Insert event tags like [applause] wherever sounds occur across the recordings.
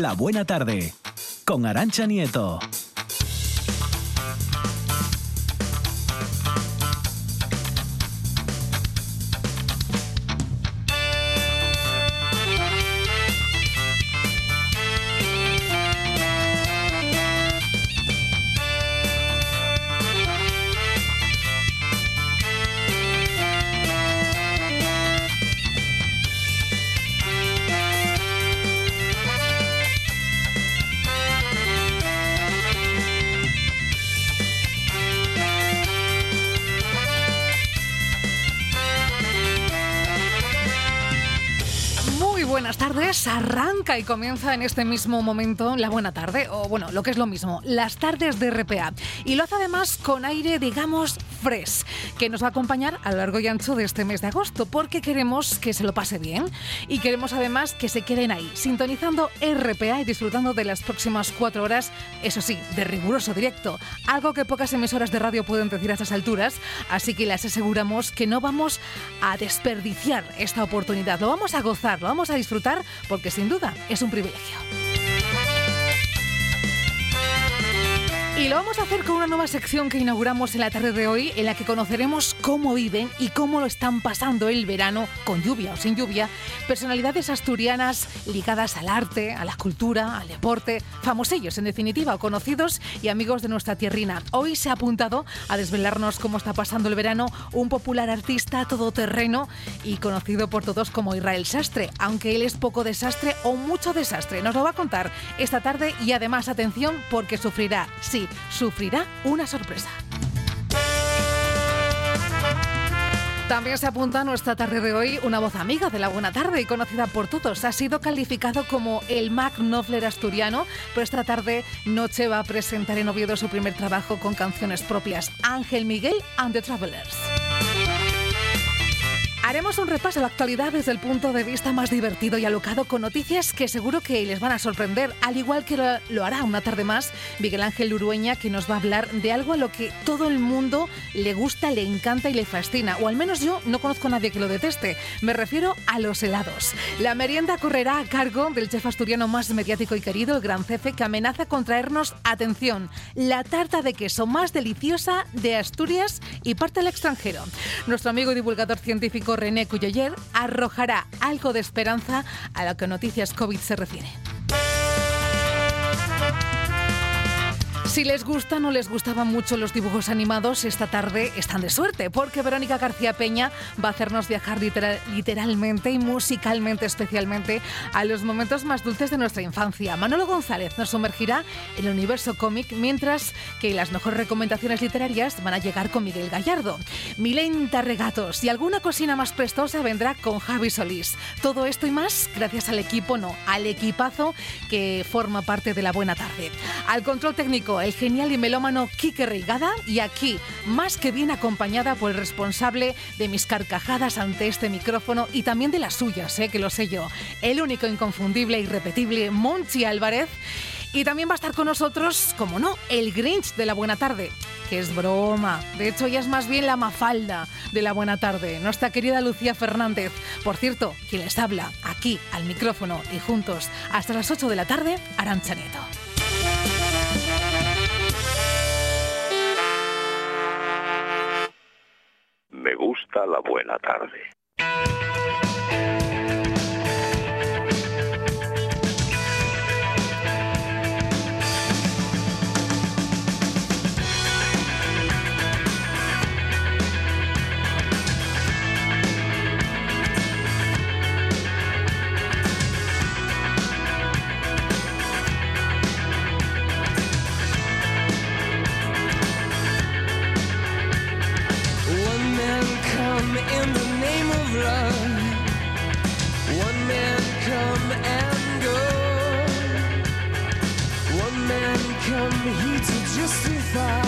La Buena Tarde con Arancha Nieto. Y comienza en este mismo momento la buena tarde, o bueno, lo que es lo mismo, las tardes de RPA. Y lo hace además con aire, digamos, fresh, que nos va a acompañar a lo largo y ancho de este mes de agosto, porque queremos que se lo pase bien y queremos además que se queden ahí, sintonizando RPA y disfrutando de las próximas cuatro horas, eso sí, de riguroso directo, algo que pocas emisoras de radio pueden decir a estas alturas, así que les aseguramos que no vamos a desperdiciar esta oportunidad, lo vamos a gozar, lo vamos a disfrutar porque sin duda es un privilegio. Y lo vamos a hacer con una nueva sección que inauguramos en la tarde de hoy, en la que conoceremos cómo viven y cómo lo están pasando el verano, con lluvia o sin lluvia, personalidades asturianas ligadas al arte, a la cultura, al deporte, famosillos en definitiva, conocidos y amigos de nuestra tierrina. Hoy se ha apuntado a desvelarnos cómo está pasando el verano un popular artista todoterreno y conocido por todos como Israel Sastre, aunque él es poco desastre o mucho desastre. Nos lo va a contar esta tarde y además atención porque sufrirá, sí, sufrirá una sorpresa. También se apunta a nuestra tarde de hoy una voz amiga de la buena tarde y conocida por todos. Ha sido calificado como el Mac Knopfler asturiano, pero esta tarde Noche va a presentar en Oviedo su primer trabajo con canciones propias, Ángel Miguel and the Travelers. Haremos un repaso a la actualidad desde el punto de vista más divertido y alocado con noticias que seguro que les van a sorprender, al igual que lo, hará una tarde más Miguel Ángel Urueña que nos va a hablar de algo a lo que todo el mundo le gusta, le encanta y le fascina, o al menos yo no conozco a nadie que lo deteste. Me refiero a los helados. La merienda correrá a cargo del chef asturiano más mediático y querido, el Gran Cefe, que amenaza con traernos, atención, la tarta de queso más deliciosa de Asturias y parte del extranjero. Nuestro amigo y divulgador científico René Cuyoyer arrojará algo de esperanza a lo que Noticias COVID se refiere. Si les gustan o les gustaban mucho los dibujos animados, esta tarde están de suerte, porque Verónica García Peña va a hacernos viajar literalmente y musicalmente especialmente a los momentos más dulces de nuestra infancia. Manolo González nos sumergirá en el universo cómic, mientras que las mejores recomendaciones literarias van a llegar con Miguel Gallardo. Milenta regatos y alguna cocina más prestosa vendrá con Javi Solís. Todo esto y más gracias al equipo, no, al equipazo que forma parte de la buena tarde. Al control técnico, el genial y melómano Kike Reigada y aquí, más que bien acompañada por el responsable de mis carcajadas ante este micrófono y también de las suyas, ¿eh? que lo sé yo, el único inconfundible e irrepetible Monchi Álvarez. Y también va a estar con nosotros, como no, el Grinch de la Buena Tarde, que es broma. De hecho, ya es más bien la mafalda de la Buena Tarde, nuestra querida Lucía Fernández. Por cierto, quien les habla aquí al micrófono y juntos hasta las 8 de la tarde, Arancha Nieto. Gusta la buena tarde. justified.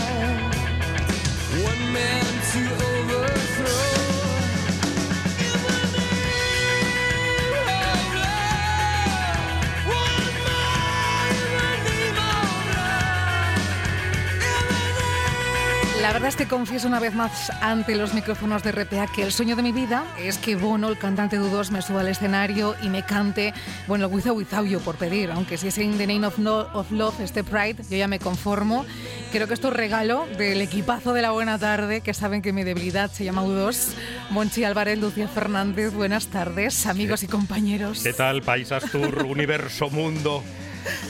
La verdad es que confieso una vez más ante los micrófonos de RPA que el sueño de mi vida es que Bono, el cantante dudoso, me suba al escenario y me cante, bueno, Without Without You por pedir, aunque si es In the Name of, Love, este Pride, yo ya me conformo. Creo que esto es regalo del equipazo de la buena tarde, que saben que mi debilidad se llama U2. Monchi Álvarez, Lucía Fernández, buenas tardes, amigos y compañeros. ¿Qué tal, Paisas Tour, [laughs] Universo Mundo?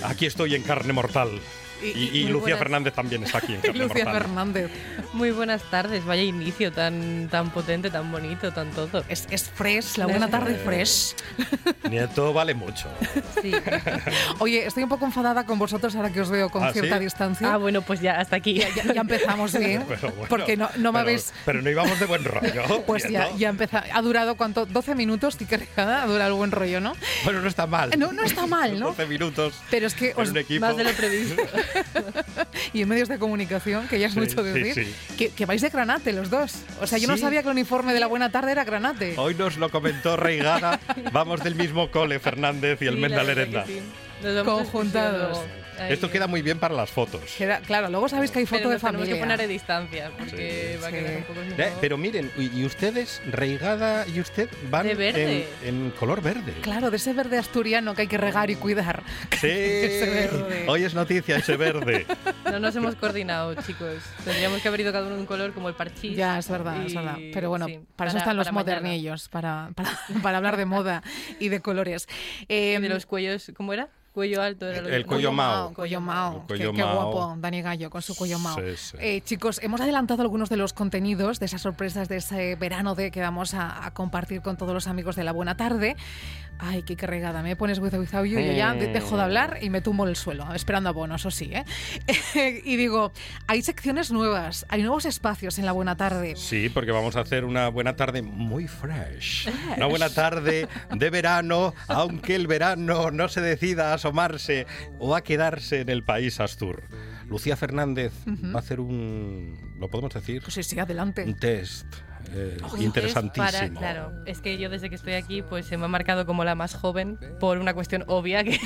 Aquí estoy en carne mortal. Y, y Lucía buenas. Fernández también está aquí en [laughs] carne Lucía mortal. Fernández. Muy buenas tardes, vaya inicio tan, tan potente, tan bonito, tan todo. Es, es fresh, la buena tarde fresh. [laughs] Nieto vale mucho. Sí. [laughs] Oye, estoy un poco enfadada con vosotros ahora que os veo con ¿Ah, cierta sí? distancia. Ah, bueno, pues ya, hasta aquí. ya, ya- ya empezamos bien, Pero bueno, porque no, no me pero- habéis... Pero no íbamos de buen rollo. Pues ya, ya empezó. Ha durado, ¿cuánto? 12 minutos, sí que ha durado el buen rollo, ¿no? Bueno, no está mal. No, no está mal, ¿no? 12 minutos. Pero es que os, un equipo. Más de lo previsto. [laughs] y en medios de comunicación, que ya es Sí, mucho decir, sí. Que, que vais de granate los dos. O sea, yo no sabía que el uniforme de la buena tarde era granate. Hoy nos lo comentó Reigada. [laughs] Vamos del mismo cole, Fernández y el Sí, Menda Lerenda. Conjuntados. Ahí. Esto queda muy bien para las fotos. Queda- claro, luego sabéis que hay Pero foto de nos tenemos familia. que poner a distancia, porque Sí, va a sí. quedar un poco Eh, pero miren, y y ustedes, Reigada y usted, van De verde. En, en color verde. Claro, de ese verde asturiano que hay que regar y cuidar. [laughs] Sí, Ese verde. hoy es noticia ese verde. No nos hemos coordinado, chicos. Tendríamos que haber ido cada uno en un color como el parchís. Ya, es verdad, es Y- verdad. Pero bueno, sí, para, eso están los para mañana. modernillos, para, para, [laughs] para hablar de moda y de colores. Eh, Y de los cuellos, ¿cómo era? Cuello alto era lo El que- cuello mao. Cuello mao. El cuello qué, qué mao. guapo, Dani Gallo, con su cuello mao. Sí, sí. Eh, chicos, hemos adelantado algunos de los contenidos de esas sorpresas de ese verano de que vamos a, a compartir con todos los amigos de la buena tarde. Ay, qué regada, me pones with without you y yo ya de- dejo de hablar y me tumbo en el suelo, esperando a Bono, eso sí, ¿eh? [laughs] y digo, hay secciones nuevas, hay nuevos espacios en la buena tarde. Sí, porque vamos a hacer una buena tarde muy fresh. Una buena tarde de verano, aunque el verano no se decida a asomarse o a quedarse en el país Astur. Lucía Fernández va a hacer un, lo podemos decir, Pues sí, sí, adelante. un test eh, interesantísimo. para- claro, es que yo desde que estoy aquí pues se me ha marcado como la más joven por una cuestión obvia que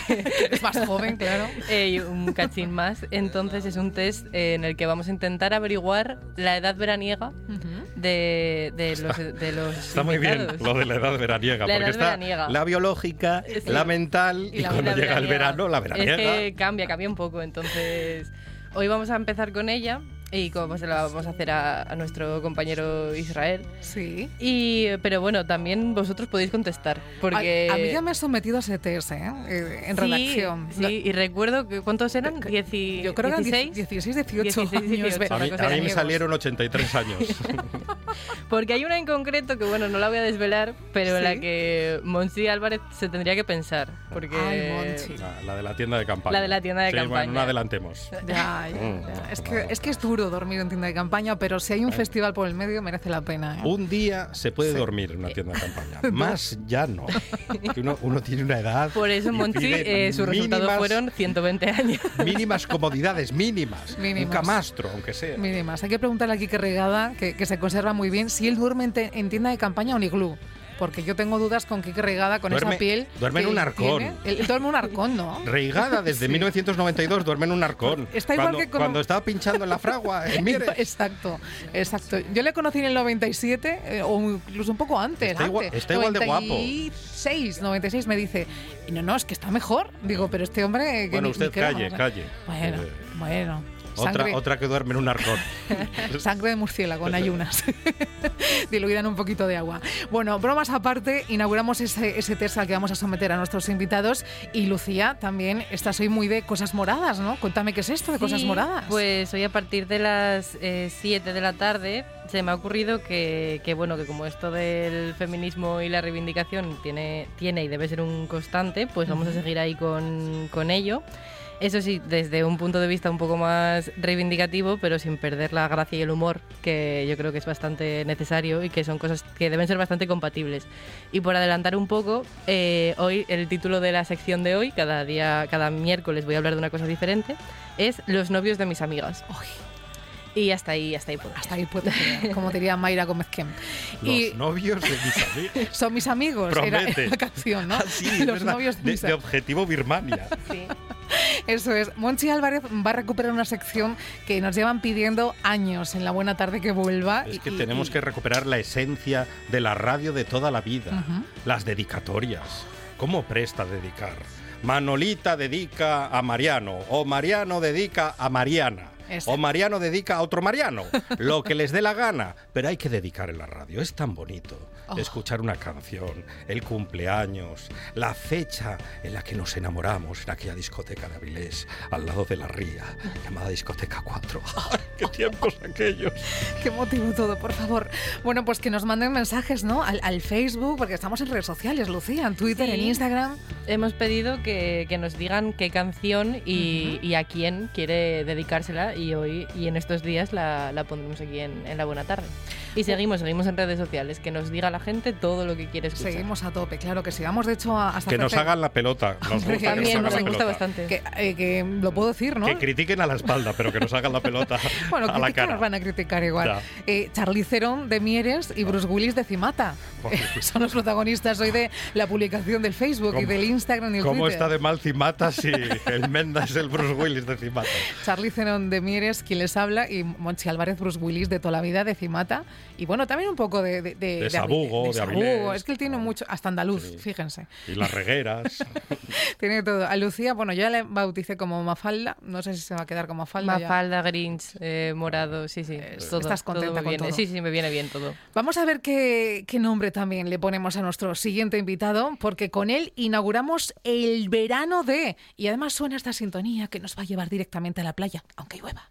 Es [laughs] más joven, claro. [laughs] eh, y un cachín más. Entonces es un test eh, en el que vamos a intentar averiguar la edad veraniega Ujú. de, de los, de los Está muy bien invitados. lo de la edad veraniega, La porque edad está veraniega. la biológica, Sí. la mental y, Y la- cuando llega el veraniega. verano, la veraniega. Es que cambia, cambia un poco. Entonces, hoy vamos a empezar con ella y como se la vamos a hacer a, a nuestro compañero Israel. Sí. Y, pero bueno, también vosotros podéis contestar. Porque A, a mí ya me he sometido a ese test, ¿eh? Eh, En Sí, redacción. Sí, y recuerdo que ¿cuántos eran? Dieci- Yo creo que eran 16. 16, 18 16, años. 18, ve- a mí, a mí me salieron 83 años. [laughs] Porque hay una en concreto que, bueno, no la voy a desvelar, pero en la Sí. que Monsi Álvarez se tendría que pensar. Porque Ay, Monchi. La, la de la tienda de campaña. La de la tienda de Sí, campaña. Bueno, no adelantemos. Ya, ya, Mm, ya. Es, no, que, no. es que es duro dormir en tienda de campaña, pero si hay un festival por el medio merece la pena. ¿eh? Un día se puede Sí. dormir en una tienda de campaña. [laughs] Más ya no. Que uno, uno tiene una edad. por eso Monchi, eh, sus resultados fueron 120 años. Mínimas comodidades, mínimas. Mínimas. Un camastro, aunque sea. Mínimas. Hay que preguntarle aquí que regada, que, que se conserva muy bien, si él duerme en, te- en tienda de campaña o en iglú. Porque yo tengo dudas con Kike Regada, con Duerme- esa piel. duerme en un arcón. él duerme en un arcón, ¿no? [laughs] Reigada desde [laughs] 1992 duerme en un arcón. Está igual cuando, que con- cuando estaba pinchando en la fragua. [laughs] en. Exacto, exacto. Yo le conocí en el 97 eh, o incluso un poco antes. Está igual- antes. está igual de guapo. 96, 96 me dice. Y no, no, es que está mejor. Digo, pero este hombre. Bueno, usted ni calle, calle. Bueno, Eh, bueno. Otra, Sangre, otra que duerme en un arcón. [laughs] sangre de murciélago en ayunas, [laughs] diluida en un poquito de agua. Bueno, bromas aparte, inauguramos ese, ese test al que vamos a someter a nuestros invitados. Y Lucía, también estás hoy muy de cosas moradas, ¿no? Cuéntame qué es esto de cosas Sí, moradas. Pues hoy a partir de las 7 de la tarde se me ha ocurrido que, que, bueno, que como esto del feminismo y la reivindicación tiene, tiene y debe ser un constante, pues vamos a seguir ahí con, con ello. Eso sí, desde un punto de vista un poco más reivindicativo, pero sin perder la gracia y el humor, que yo creo que es bastante necesario y que son cosas que deben ser bastante compatibles. Y por adelantar un poco, eh, hoy el título de la sección de hoy, cada día, cada miércoles voy a hablar de una cosa diferente, es Los novios de mis amigas. Uy, Y hasta ahí, hasta ahí puedo. hasta ahí puedo como diría Mayra Gómez Kem. Los Y novios de mis amigos. [laughs] son mis amigos, era Promete. la canción, ¿no? Ah, sí, Los verdad, novios de de, mis de Objetivo Birmania. Sí. Eso es. Monchi Álvarez va a recuperar una sección que nos llevan pidiendo años en la buena tarde que vuelva. Es que y- tenemos y- que recuperar la esencia de la radio de toda la vida. Las dedicatorias. ¿Cómo presta dedicar? Manolita dedica a Mariano, o Mariano dedica a Mariana. O Mariano dedica a otro Mariano, lo que les dé la gana, pero hay que dedicar en la radio, es tan bonito Oh. escuchar una canción, el cumpleaños, la fecha en la que nos enamoramos en aquella discoteca de Avilés, al lado de la ría, llamada Discoteca 4. [laughs] ¡Ay, qué tiempos aquellos! Qué motivo todo, por favor. Bueno, pues que nos manden mensajes, ¿no? Al, al Facebook, porque estamos en redes sociales, Lucía, en Twitter, Sí. en Instagram. Hemos pedido que, que nos digan qué canción y, y a quién quiere dedicársela y hoy y en estos días la, la pondremos aquí en, en la buena tarde. Y seguimos, seguimos en redes sociales, que nos diga la gente todo lo que quiere escuchar. Seguimos a tope, claro que sí. Vamos, de hecho, hasta Que nos hagan la pelota. Nos gusta que nos También hagan nos la gusta pelota. bastante. Que, eh, que lo puedo decir, ¿no? Que critiquen a la espalda, pero que nos hagan la pelota [laughs] Bueno, a la cara. nos van a criticar igual. Eh, Charlie Cerón de Mieres y Bruce Willis de Cimata. [laughs] Son los protagonistas hoy de la publicación del Facebook y ¿Cómo- del Instagram y el ¿Cómo Twitter. está de mal Cimata si el Menda es el Bruce Willis de Cimata? Charlie Cerón de Mieres, quien les habla, y Monchi Álvarez, Bruce Willis de toda la vida, de Cimata. Y bueno, también un poco de... De, de Sabugo. Avilés. Es que él tiene mucho, hasta andaluz, Sí. fíjense. Y las regueras. [laughs] Tiene todo. A Lucía, bueno, yo ya le bauticé como Mafalda. No sé si se va a quedar como Mafalda. ya. Mafalda, Grinch, eh, morado, sí, sí. todo, estás todo contenta me con viene. todo. Sí, sí, me viene bien todo. Vamos a ver qué, qué nombre también le ponemos a nuestro siguiente invitado, porque con él inauguramos el verano de. Y además suena esta sintonía que nos va a llevar directamente a la playa, aunque llueva.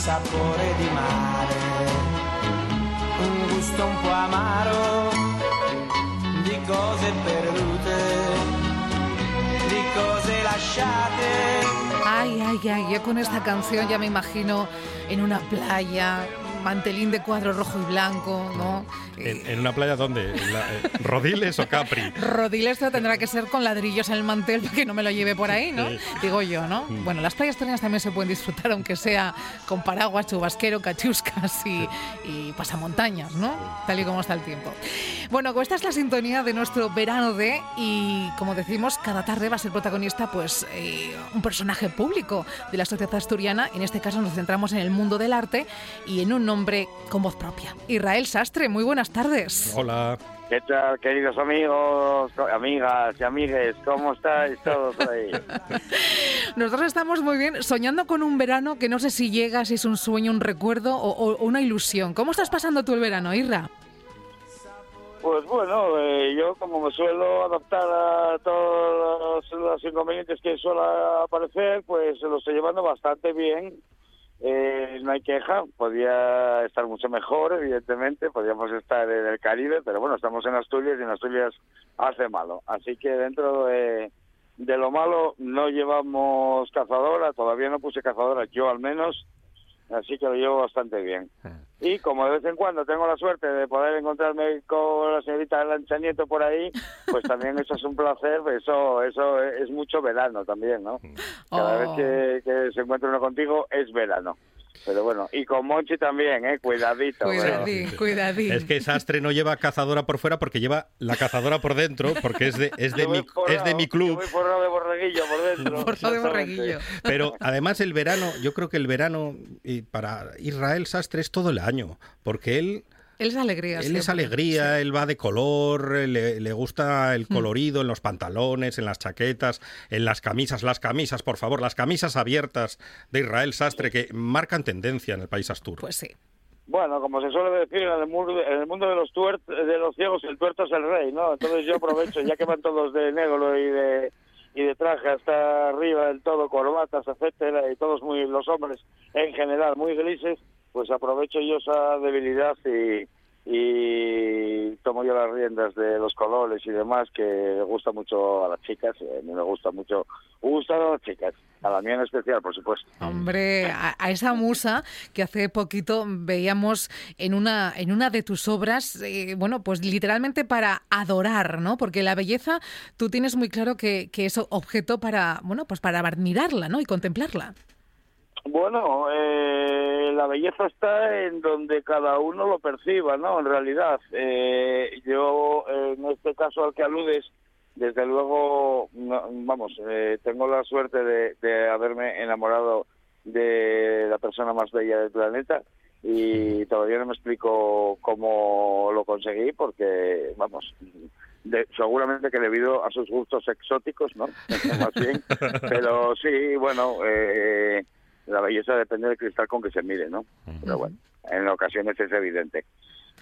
sapore di mare, un gusto un po' amaro di cose perdute, di cose lasciate. Ay, ay, ay, yo con esta canción ya me imagino en una playa, mantelín de cuadro rojo y blanco, ¿no? ¿En, en una playa dónde? ¿En la- eh, [laughs] ¿Rodiles o Capri? Rodiles tendrá que ser con ladrillos en el mantel para que no me lo lleve por ahí, ¿no? Digo yo, ¿no? Bueno, las playas terrenas también se pueden disfrutar, aunque sea con paraguas, chubasquero, cachuscas y, y pasamontañas, ¿no? Tal y como está el tiempo. Bueno, esta es la sintonía de nuestro verano de y como decimos, cada tarde va a ser protagonista pues eh, un personaje público de la sociedad asturiana. En este caso nos centramos en el mundo del arte y en un nombre con voz propia. Israel Sastre, muy buenas tardes. Hola. ¿Qué tal, queridos amigos, amigas y amigues? ¿Cómo estáis todos ahí? [laughs] Nosotros estamos muy bien soñando con un verano que no sé si llega, si es un sueño, un recuerdo o, o- o una ilusión. ¿Cómo estás pasando tú el verano, Irra? Pues bueno, eh, yo como me suelo adaptar a todos los, los inconvenientes que suelen aparecer, pues lo estoy llevando bastante bien. Eh, no hay queja, podía estar mucho mejor, evidentemente, podríamos estar en el Caribe, pero bueno, estamos en Asturias y en Asturias hace malo. Así que dentro de, de lo malo no llevamos cazadora, todavía no puse cazadora, yo al menos, así que lo llevo bastante bien. [laughs] Y como de vez en cuando tengo la suerte de poder encontrarme con la señorita Lancha Nieto por ahí, pues también eso es un placer, eso eso es mucho verano también, ¿no? Cada Oh. vez que, que se encuentra uno contigo es verano. Pero bueno, y con Monchi también, ¿eh? Cuidadito. pero- Cuidadín, cuidadín. Es que Sastre no lleva cazadora por fuera porque lleva la cazadora por dentro, porque es de, es de, mi, es de mi forrado, yo club. voy forrado de borreguillo por dentro. [laughs] De borreguillo. Pero además el verano, yo creo que el verano y para Israel Sastre es todo el año, porque él, Él es alegría. él es alegría, él va de color, le, le gusta el colorido en los pantalones, en las chaquetas, en las camisas, las camisas, por favor, las camisas abiertas de Israel Sastre que marcan tendencia en el país Astur. Pues sí. Bueno, como se suele decir en el mundo, en el mundo de los tuert, de los ciegos, el tuerto es el rey, ¿no? Entonces yo aprovecho, ya que van todos de negro y de y de traje hasta arriba del todo, corbatas, etcétera, y todos muy, los hombres en general muy grises, pues aprovecho yo esa debilidad y, y tomo yo las riendas de los colores y demás que gusta mucho a las chicas, y a mí me gusta mucho, gustan a las chicas, a la mía en especial, por supuesto. Hombre, a, a esa musa que hace poquito veíamos en una, en una de tus obras, eh, bueno, pues literalmente para adorar, ¿no? Porque la belleza, tú tienes muy claro que, que es objeto para, bueno, pues para admirarla, ¿no? Y contemplarla. Bueno, eh, la belleza está en donde cada uno lo perciba, ¿no? En realidad, eh, yo en este caso al que aludes, desde luego, no, vamos, eh, tengo la suerte de, de haberme enamorado de la persona más bella del planeta y todavía no me explico cómo lo conseguí porque, vamos, de- seguramente que debido a sus gustos exóticos, ¿no? [laughs] Más bien, pero sí, bueno, eh, la belleza depende del cristal con que se mire, ¿no? Pero bueno, en ocasiones es evidente.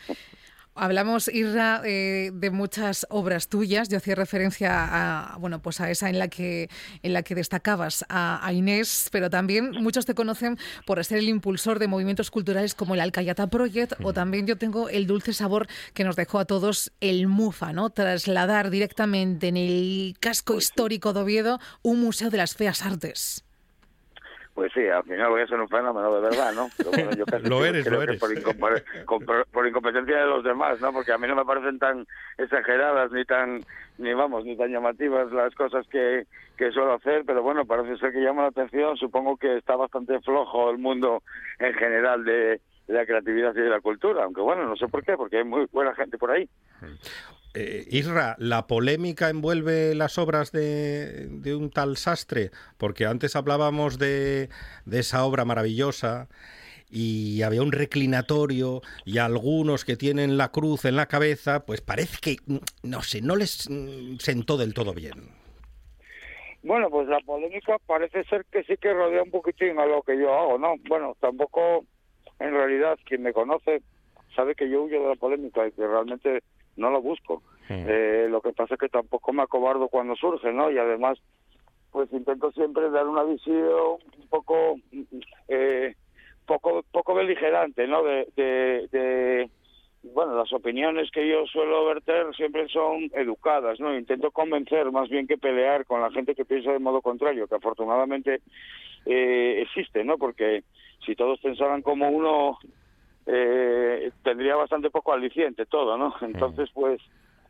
[laughs] Hablamos, Irra, eh, de muchas obras tuyas. Yo hacía referencia a, bueno, pues a esa en la que, en la que destacabas a, a Inés, pero también muchos te conocen por ser el impulsor de movimientos culturales como el Alcayata Project, o también yo tengo el dulce sabor que nos dejó a todos el MUFA, ¿no? Trasladar directamente en el casco histórico de Oviedo un museo de las feas artes. Pues sí, al final voy a ser un fenómeno de verdad, ¿no? Pero bueno, yo [laughs] casi Lo eres, creo lo que eres. Por, por- por incompetencia de los demás, ¿no? Porque a mí no me parecen tan exageradas ni tan, ni vamos, ni tan llamativas las cosas que, que suelo hacer, pero bueno, parece ser que llama la atención. Supongo que está bastante flojo el mundo en general de, de la creatividad y de la cultura, aunque bueno, no sé por qué, porque hay muy buena gente por ahí. Eh, Isra, ¿la polémica envuelve las obras de, de un tal sastre? Porque antes hablábamos de, de esa obra maravillosa y había un reclinatorio y algunos que tienen la cruz en la cabeza, pues parece que, mm, no sé, no les mm, sentó del todo bien. Bueno, pues la polémica parece ser que sí que rodea un poquitín a lo que yo hago, ¿no? Bueno, tampoco, en realidad, quien me conoce sabe que yo huyo de la polémica y que realmente no lo busco. Eh, lo que pasa es que tampoco me acobardo cuando surge, ¿no? Y además, pues intento siempre dar una visión un poco, eh, poco, poco beligerante, ¿no? De, de, de- bueno, las opiniones que yo suelo verter siempre son educadas, ¿no? Intento convencer más bien que pelear con la gente que piensa de modo contrario, que afortunadamente eh, existe, ¿no? Porque si todos pensaran como uno, eh, tendría bastante poco aliciente todo, ¿no? Entonces, pues,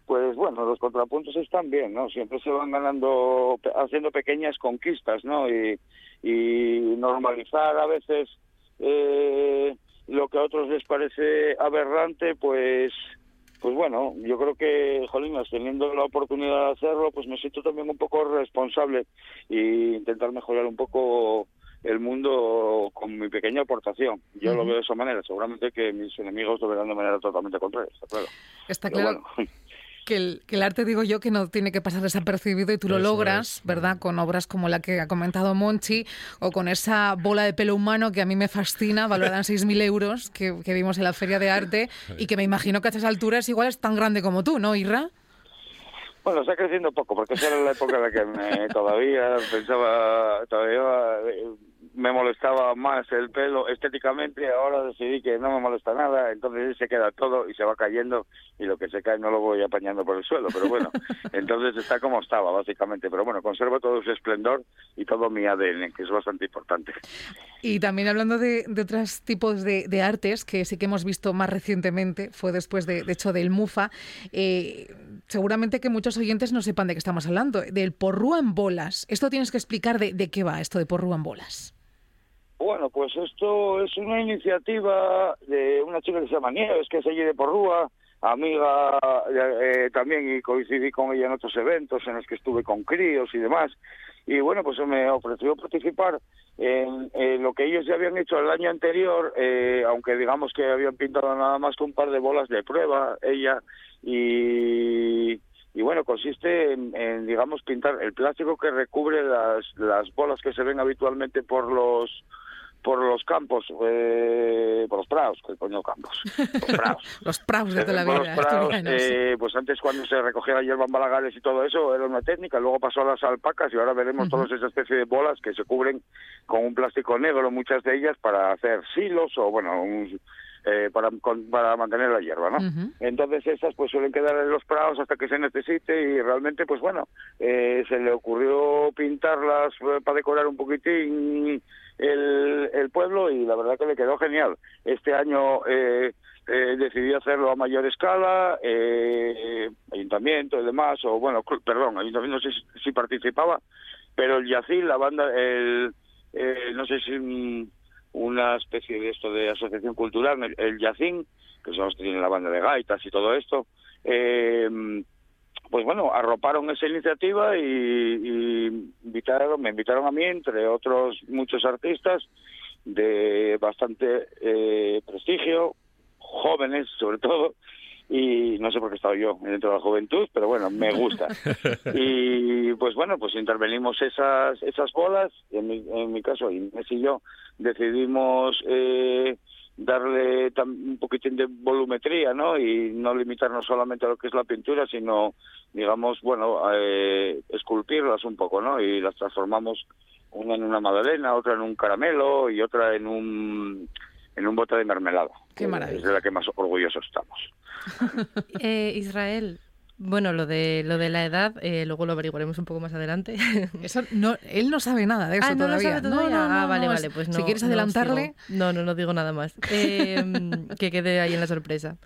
pues bueno, los contrapuntos están bien, ¿no? Siempre se van ganando, haciendo pequeñas conquistas, ¿no? Y, y normalizar a veces eh, lo que a otros les parece aberrante, pues pues bueno, yo creo que, Jolinas, teniendo la oportunidad de hacerlo, pues me siento también un poco responsable y intentar mejorar un poco el mundo con mi pequeña aportación. Yo lo veo de esa manera. Seguramente que mis enemigos lo verán de manera totalmente contraria, está claro. Está Pero claro bueno, [laughs] que el, que el arte, digo yo, que no tiene que pasar desapercibido y tú lo logras, es. ¿verdad? Con obras como la que ha comentado Monchi o con esa bola de pelo humano que a mí me fascina, valorada en [laughs] 6.000 euros, que, que vimos en la Feria de Arte y que me imagino que a estas alturas igual es tan grande como tú, ¿no, Irra? Bueno, está creciendo poco, porque esa era la época en la que me, todavía pensaba, todavía eh, me molestaba más el pelo estéticamente, ahora decidí que no me molesta nada, entonces se queda todo y se va cayendo y lo que se cae no lo voy apañando por el suelo, pero bueno, [laughs] entonces está como estaba básicamente, pero bueno, conservo todo su esplendor y todo mi ADN, que es bastante importante. Y también hablando de, de otros tipos de, de artes que sí que hemos visto más recientemente, fue después de, de hecho del MUFA, eh, seguramente que muchos oyentes no sepan de qué estamos hablando, del porrúa en bolas. Esto tienes que explicar de, de qué va esto de porrúa en bolas. Bueno, pues esto es una iniciativa de una chica que se llama Nieves, que es allí de Porrúa, amiga eh, también y coincidí con ella en otros eventos en los que estuve con críos y demás. Y bueno, pues me ofreció participar en, en lo que ellos ya habían hecho el año anterior, eh, aunque digamos que habían pintado nada más que un par de bolas de prueba, ella, y, y bueno, consiste en, en, digamos, pintar el plástico que recubre las, las bolas que se ven habitualmente por los por los campos, eh, por los prados, que coño campos, los prados. [laughs] los prados de toda la vida. los eh, pues antes cuando se recogía la hierba en balagales y todo eso era una técnica, luego pasó a las alpacas y ahora veremos todas esa especie de bolas que se cubren con un plástico negro, muchas de ellas para hacer silos o bueno, un- eh, para, con- para mantener la hierba, ¿no? Entonces esas pues suelen quedar en los prados hasta que se necesite y realmente pues bueno, eh, se le ocurrió pintarlas eh, para decorar un poquitín el, pueblo y la verdad que le quedó genial. Este año eh, eh, decidí hacerlo a mayor escala, eh, ayuntamiento y demás, o bueno, perdón, ayuntamiento no sé si, participaba, pero el Yacil, la banda, el, eh, no sé si un- una especie de esto de asociación cultural, el, el que son los que tienen la banda de gaitas y todo esto, pues bueno, arroparon esa iniciativa y, y invitaron, me invitaron a mí, entre otros muchos artistas de bastante eh, prestigio, jóvenes sobre todo, y no sé por qué he estado yo dentro de la juventud, pero bueno, me gusta. [laughs] y pues bueno, pues intervenimos esas esas bolas, en mi, en mi caso, Inés y yo decidimos eh, darle tam- un poquitín de volumetría, ¿no? Y no limitarnos solamente a lo que es la pintura, sino, digamos, bueno, eh, esculpirlas un poco, ¿no? Y las transformamos una en una magdalena, otra en un caramelo y otra en un en un bote de mermelada. Qué maravilla. Es de la que más orgullosos estamos. [laughs] Eh, Israel, bueno, lo de, lo de la edad, eh, luego lo averiguaremos un poco más adelante. [laughs] Eso no, él no sabe nada de eso ah, ¿no lo todavía. sabe todavía? No, no, ah, vale, vale, es- pues no. Si quieres adelantarle. No, no, no digo nada más. [laughs] Eh, que quede ahí en la sorpresa.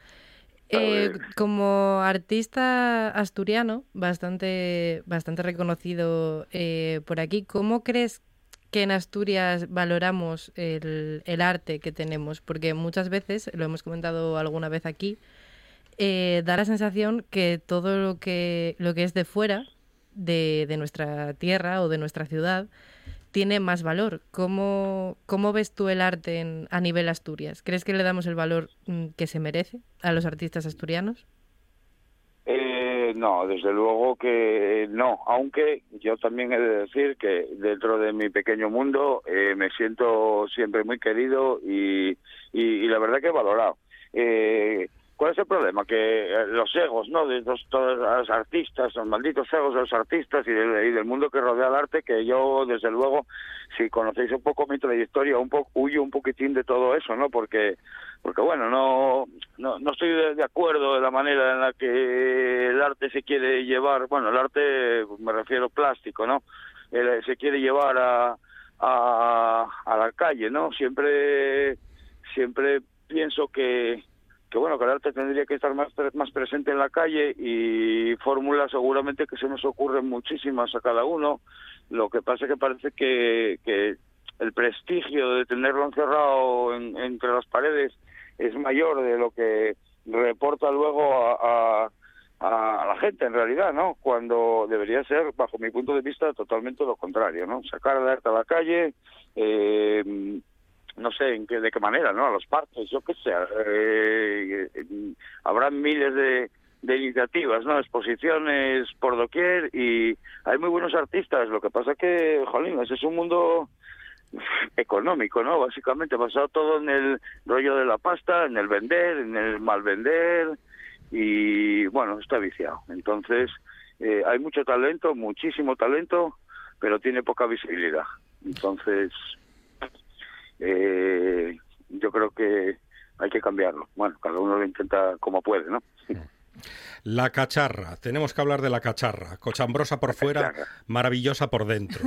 Eh, como artista asturiano, bastante, bastante reconocido eh, por aquí, ¿cómo crees que en Asturias valoramos el, el arte que tenemos? Porque muchas veces, lo hemos comentado alguna vez aquí, eh, da la sensación que todo lo que, lo que es de fuera de, de nuestra tierra o de nuestra ciudad tiene más valor. ¿Cómo, cómo ves tú el arte en- a nivel Asturias? ¿Crees que le damos el valor mm, que se merece a los artistas asturianos? Eh, no, desde luego que no, aunque yo también he de decir que dentro de mi pequeño mundo eh, me siento siempre muy querido y, y, y la verdad que valorado. Eh, ¿Cuál es el problema? Que eh, los egos, ¿no? De los, todos los artistas, los malditos egos de los artistas y del, y del mundo que rodea el arte, que yo, desde luego, si conocéis un poco mi trayectoria, un poco huyo un poquitín de todo eso, ¿no? Porque porque bueno, no, no, no estoy de, acuerdo de la manera en la que el arte se quiere llevar, bueno, el arte me refiero plástico, ¿no? Se quiere llevar a, a, a la calle, ¿no? Siempre, siempre pienso que, que bueno, que el arte tendría que estar más, más presente en la calle y fórmulas seguramente que se nos ocurren muchísimas a cada uno. Lo que pasa es que parece que, el prestigio de tenerlo encerrado en- entre las paredes es mayor de lo que reporta luego a la gente en realidad, ¿no? Cuando debería ser, bajo mi punto de vista, totalmente lo contrario, ¿no? Sacar el arte a la calle, eh, no sé en qué, de qué manera, ¿no? A los parques, yo qué sé. eh, eh, habrá miles de, de iniciativas, ¿no? Exposiciones por doquier y hay muy buenos artistas. Lo que pasa que, jolín, ese es un mundo económico, ¿no? Básicamente basado todo en el rollo de la pasta, en el vender, en el mal vender y bueno, está viciado. Entonces, eh, hay mucho talento, muchísimo talento, pero tiene poca visibilidad. Entonces, eh, yo creo que hay que cambiarlo. Bueno, cada uno lo intenta como puede, ¿no? La cacharra, tenemos que hablar de la cacharra. Cochambrosa por fuera, cacharra. maravillosa por dentro.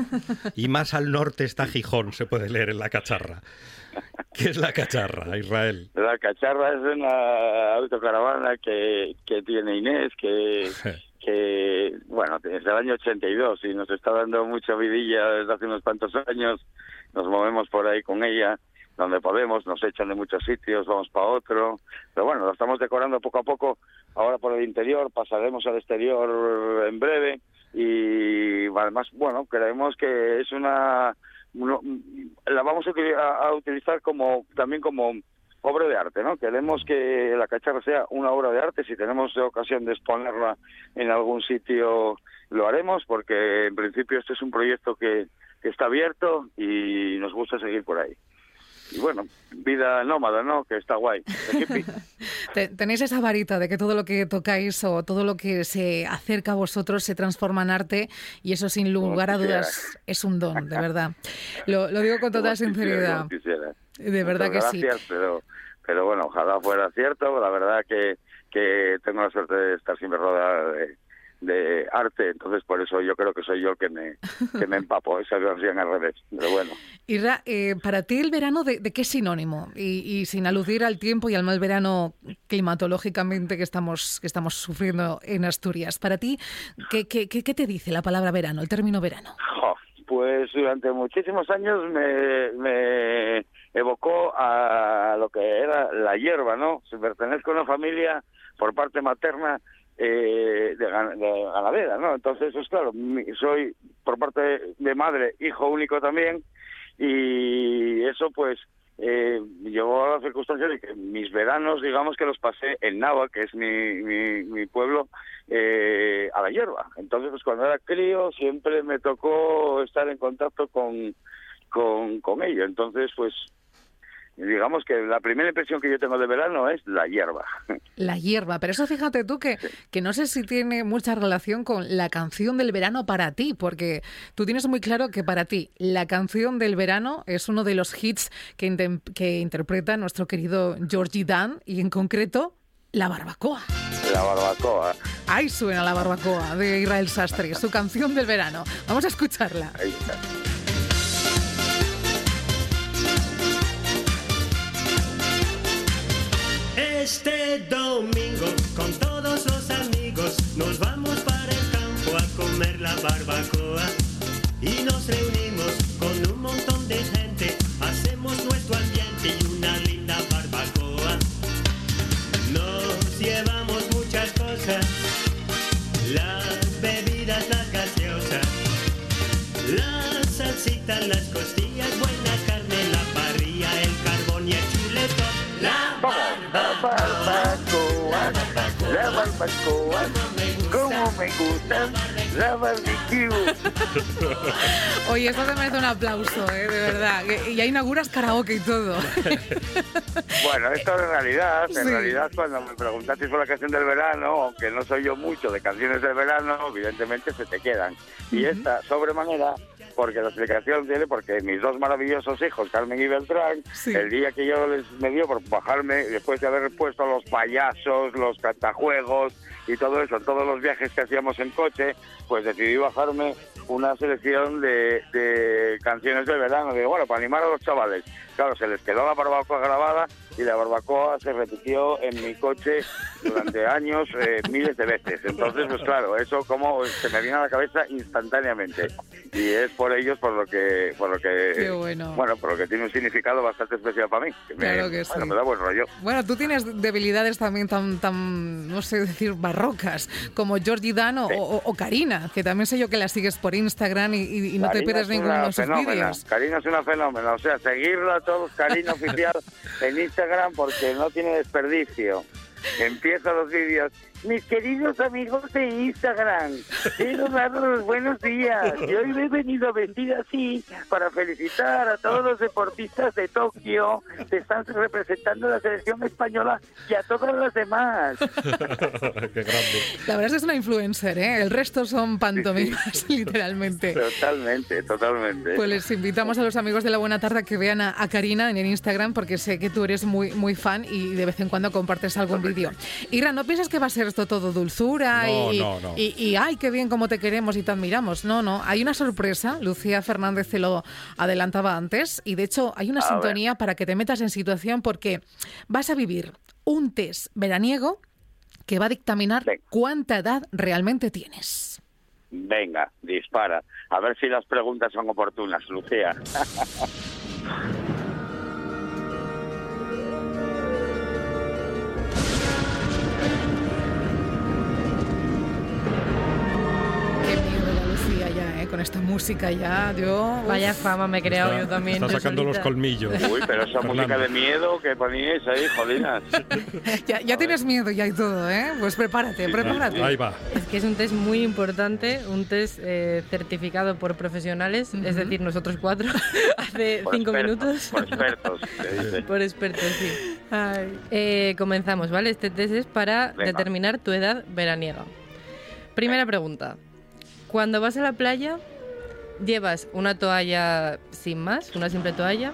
Y más al norte está Gijón, se puede leer en la cacharra. ¿Qué es la cacharra, Israel? La cacharra es una autocaravana que, que tiene Inés, que, que, bueno, desde el año 82 y nos está dando mucha vidilla desde hace unos cuantos años. Nos movemos por ahí con ella, donde podemos, nos echan de muchos sitios, vamos para otro. Pero bueno, lo estamos decorando poco a poco. Ahora por el interior, pasaremos al exterior en breve. Y además, bueno, creemos que es una. la vamos a utilizar como también como obra de arte, ¿no? Queremos que la cacharra sea una obra de arte. Si tenemos ocasión de exponerla en algún sitio, lo haremos, porque en principio este es un proyecto que, que está abierto y nos gusta seguir por ahí. y bueno, vida nómada, ¿no? Que está guay. [laughs] Tenéis esa varita de que todo lo que tocáis o todo lo que se acerca a vosotros se transforma en arte y eso sin lugar a dudas es un don, de verdad. Lo, lo digo con toda Como sinceridad. quisiera. De verdad que Muchas sí. gracias, Pero, pero bueno, ojalá fuera cierto. La verdad que, que tengo la suerte de estar siempre rodeada de, de arte, entonces por eso yo creo que soy yo el que me, [laughs] que me empapo. Esa versión al revés. Pero bueno, Irra, eh, para ti el verano, ¿de, de qué es sinónimo? Y, y sin aludir al tiempo y al mal verano climatológicamente que estamos, que estamos sufriendo en Asturias. Para ti, ¿qué, qué, qué- te dice la palabra verano, el término verano? pues durante muchísimos años me, me evocó a lo que era la hierba, ¿no? Pertenezco a una familia por parte materna eh, de, de ganadera, ¿no? Entonces, pues claro, soy por parte de madre hijo único también y eso pues eh, llevó a la circunstancia de que mis veranos, digamos que los pasé en Nava, que es mi, mi, mi pueblo, eh, a la hierba. Entonces, pues cuando era crío siempre me tocó estar en contacto con, con, con ello. Entonces, pues digamos que la primera impresión que yo tengo de verano es la hierba. La hierba, pero eso fíjate tú que, que no sé si tiene mucha relación con la canción del verano para ti, porque tú tienes muy claro que para ti la canción del verano es uno de los hits que, que interpreta nuestro querido Georgie Dan y en concreto La Barbacoa. La barbacoa. Ahí suena La Barbacoa de Israel Sastre, su canción del verano. Vamos a escucharla. Ahí está. Este domingo con todos los amigos. Nos vamos para el campo a comer la barbacoa. Y nos reunimos con un montón de gente, hacemos nuestro ambiente y una linda barbacoa. Nos llevamos muchas cosas, las bebidas, las gaseosas, las salsitas, las costillas, buena barbacoa, la barbacoa, como me gusta la barbecue. [laughs] Oye, esto te merece un aplauso, ¿eh? de verdad. Y ya inauguras karaoke y todo. [laughs] Bueno, esto en realidad, en Sí. realidad cuando me preguntaste por la canción del verano, aunque no soy yo mucho de canciones del verano, evidentemente se te quedan. Y esta, sobremanera, porque la explicación tiene, porque mis dos maravillosos hijos, Carmen y Beltrán, Sí. el día que yo les me dio por bajarme, después de haber puesto los payasos, los cantajuegos y todo eso, todos los viajes que hacíamos en coche, pues decidí bajarme una selección de, de canciones del verano. Digo, bueno, para animar a los chavales. Claro, se les quedó la barbacoa grabada y la barbacoa se repitió en mi coche durante [laughs] años, eh, miles de veces. Entonces, pues claro, eso como se me viene a la cabeza instantáneamente. Y es por ellos por lo que, por lo que, Qué bueno. bueno, por lo que tiene un significado bastante especial para mí. que me- Claro que bueno, sí. me da buen rollo. Bueno, tú tienes debilidades también tan, tan no sé decir, barrocas, como Georgie Dan o, o- o Karina, que también sé yo que la sigues por Instagram y, no te pierdes es ninguno de sus vídeos. Karina es una fenómena. O sea, seguirla a todos, Karina [laughs] Oficial, en Instagram, porque no tiene desperdicio. Empieza los vídeos. Mis queridos amigos de Instagram, quiero daros los buenos días. Yo hoy he venido vestida así para felicitar a todos los deportistas de Tokio que están representando la selección española y a todas las demás. [laughs] Qué grande. La verdad es que es una influencer, ¿eh? El resto son pantomimas, [laughs] literalmente. Totalmente, totalmente. Pues les invitamos a los amigos de la Buena Tarde a que vean a, a Karina en el Instagram porque sé que tú eres muy, muy fan y de vez en cuando compartes algún vídeo. Ira, ¿no piensas que va a ser esto todo dulzura No, y, no, no. y, y, ay, qué bien cómo te queremos y te admiramos? No, no, hay una sorpresa, Lucía Fernández se lo adelantaba antes y de hecho hay una A sintonía para que te metas en situación porque vas a vivir un test veraniego que va a dictaminar Venga. cuánta edad realmente tienes. Venga, dispara. A ver si las preguntas son oportunas, Lucía. [laughs] ¿eh? Con esta música ya, yo... Vaya fama me he creado Está- yo también. Está sacando los colmillos. Uy, pero esa Fernando. música de miedo que poníais ahí, jodinas. [laughs] Ya, ya tienes miedo ya y todo, ¿eh? Pues prepárate, prepárate. Ahí va. Es que es un test muy importante, un test eh, certificado por profesionales, es decir, nosotros cuatro, [laughs] hace Por cinco expertos, minutos. Por expertos, [laughs] dice. Por expertos, sí. Ay. Eh, comenzamos, ¿vale? Este test es para Venga. determinar tu edad veraniega. Primera pregunta. Cuando vas a la playa, ¿llevas una toalla sin más, una simple toalla?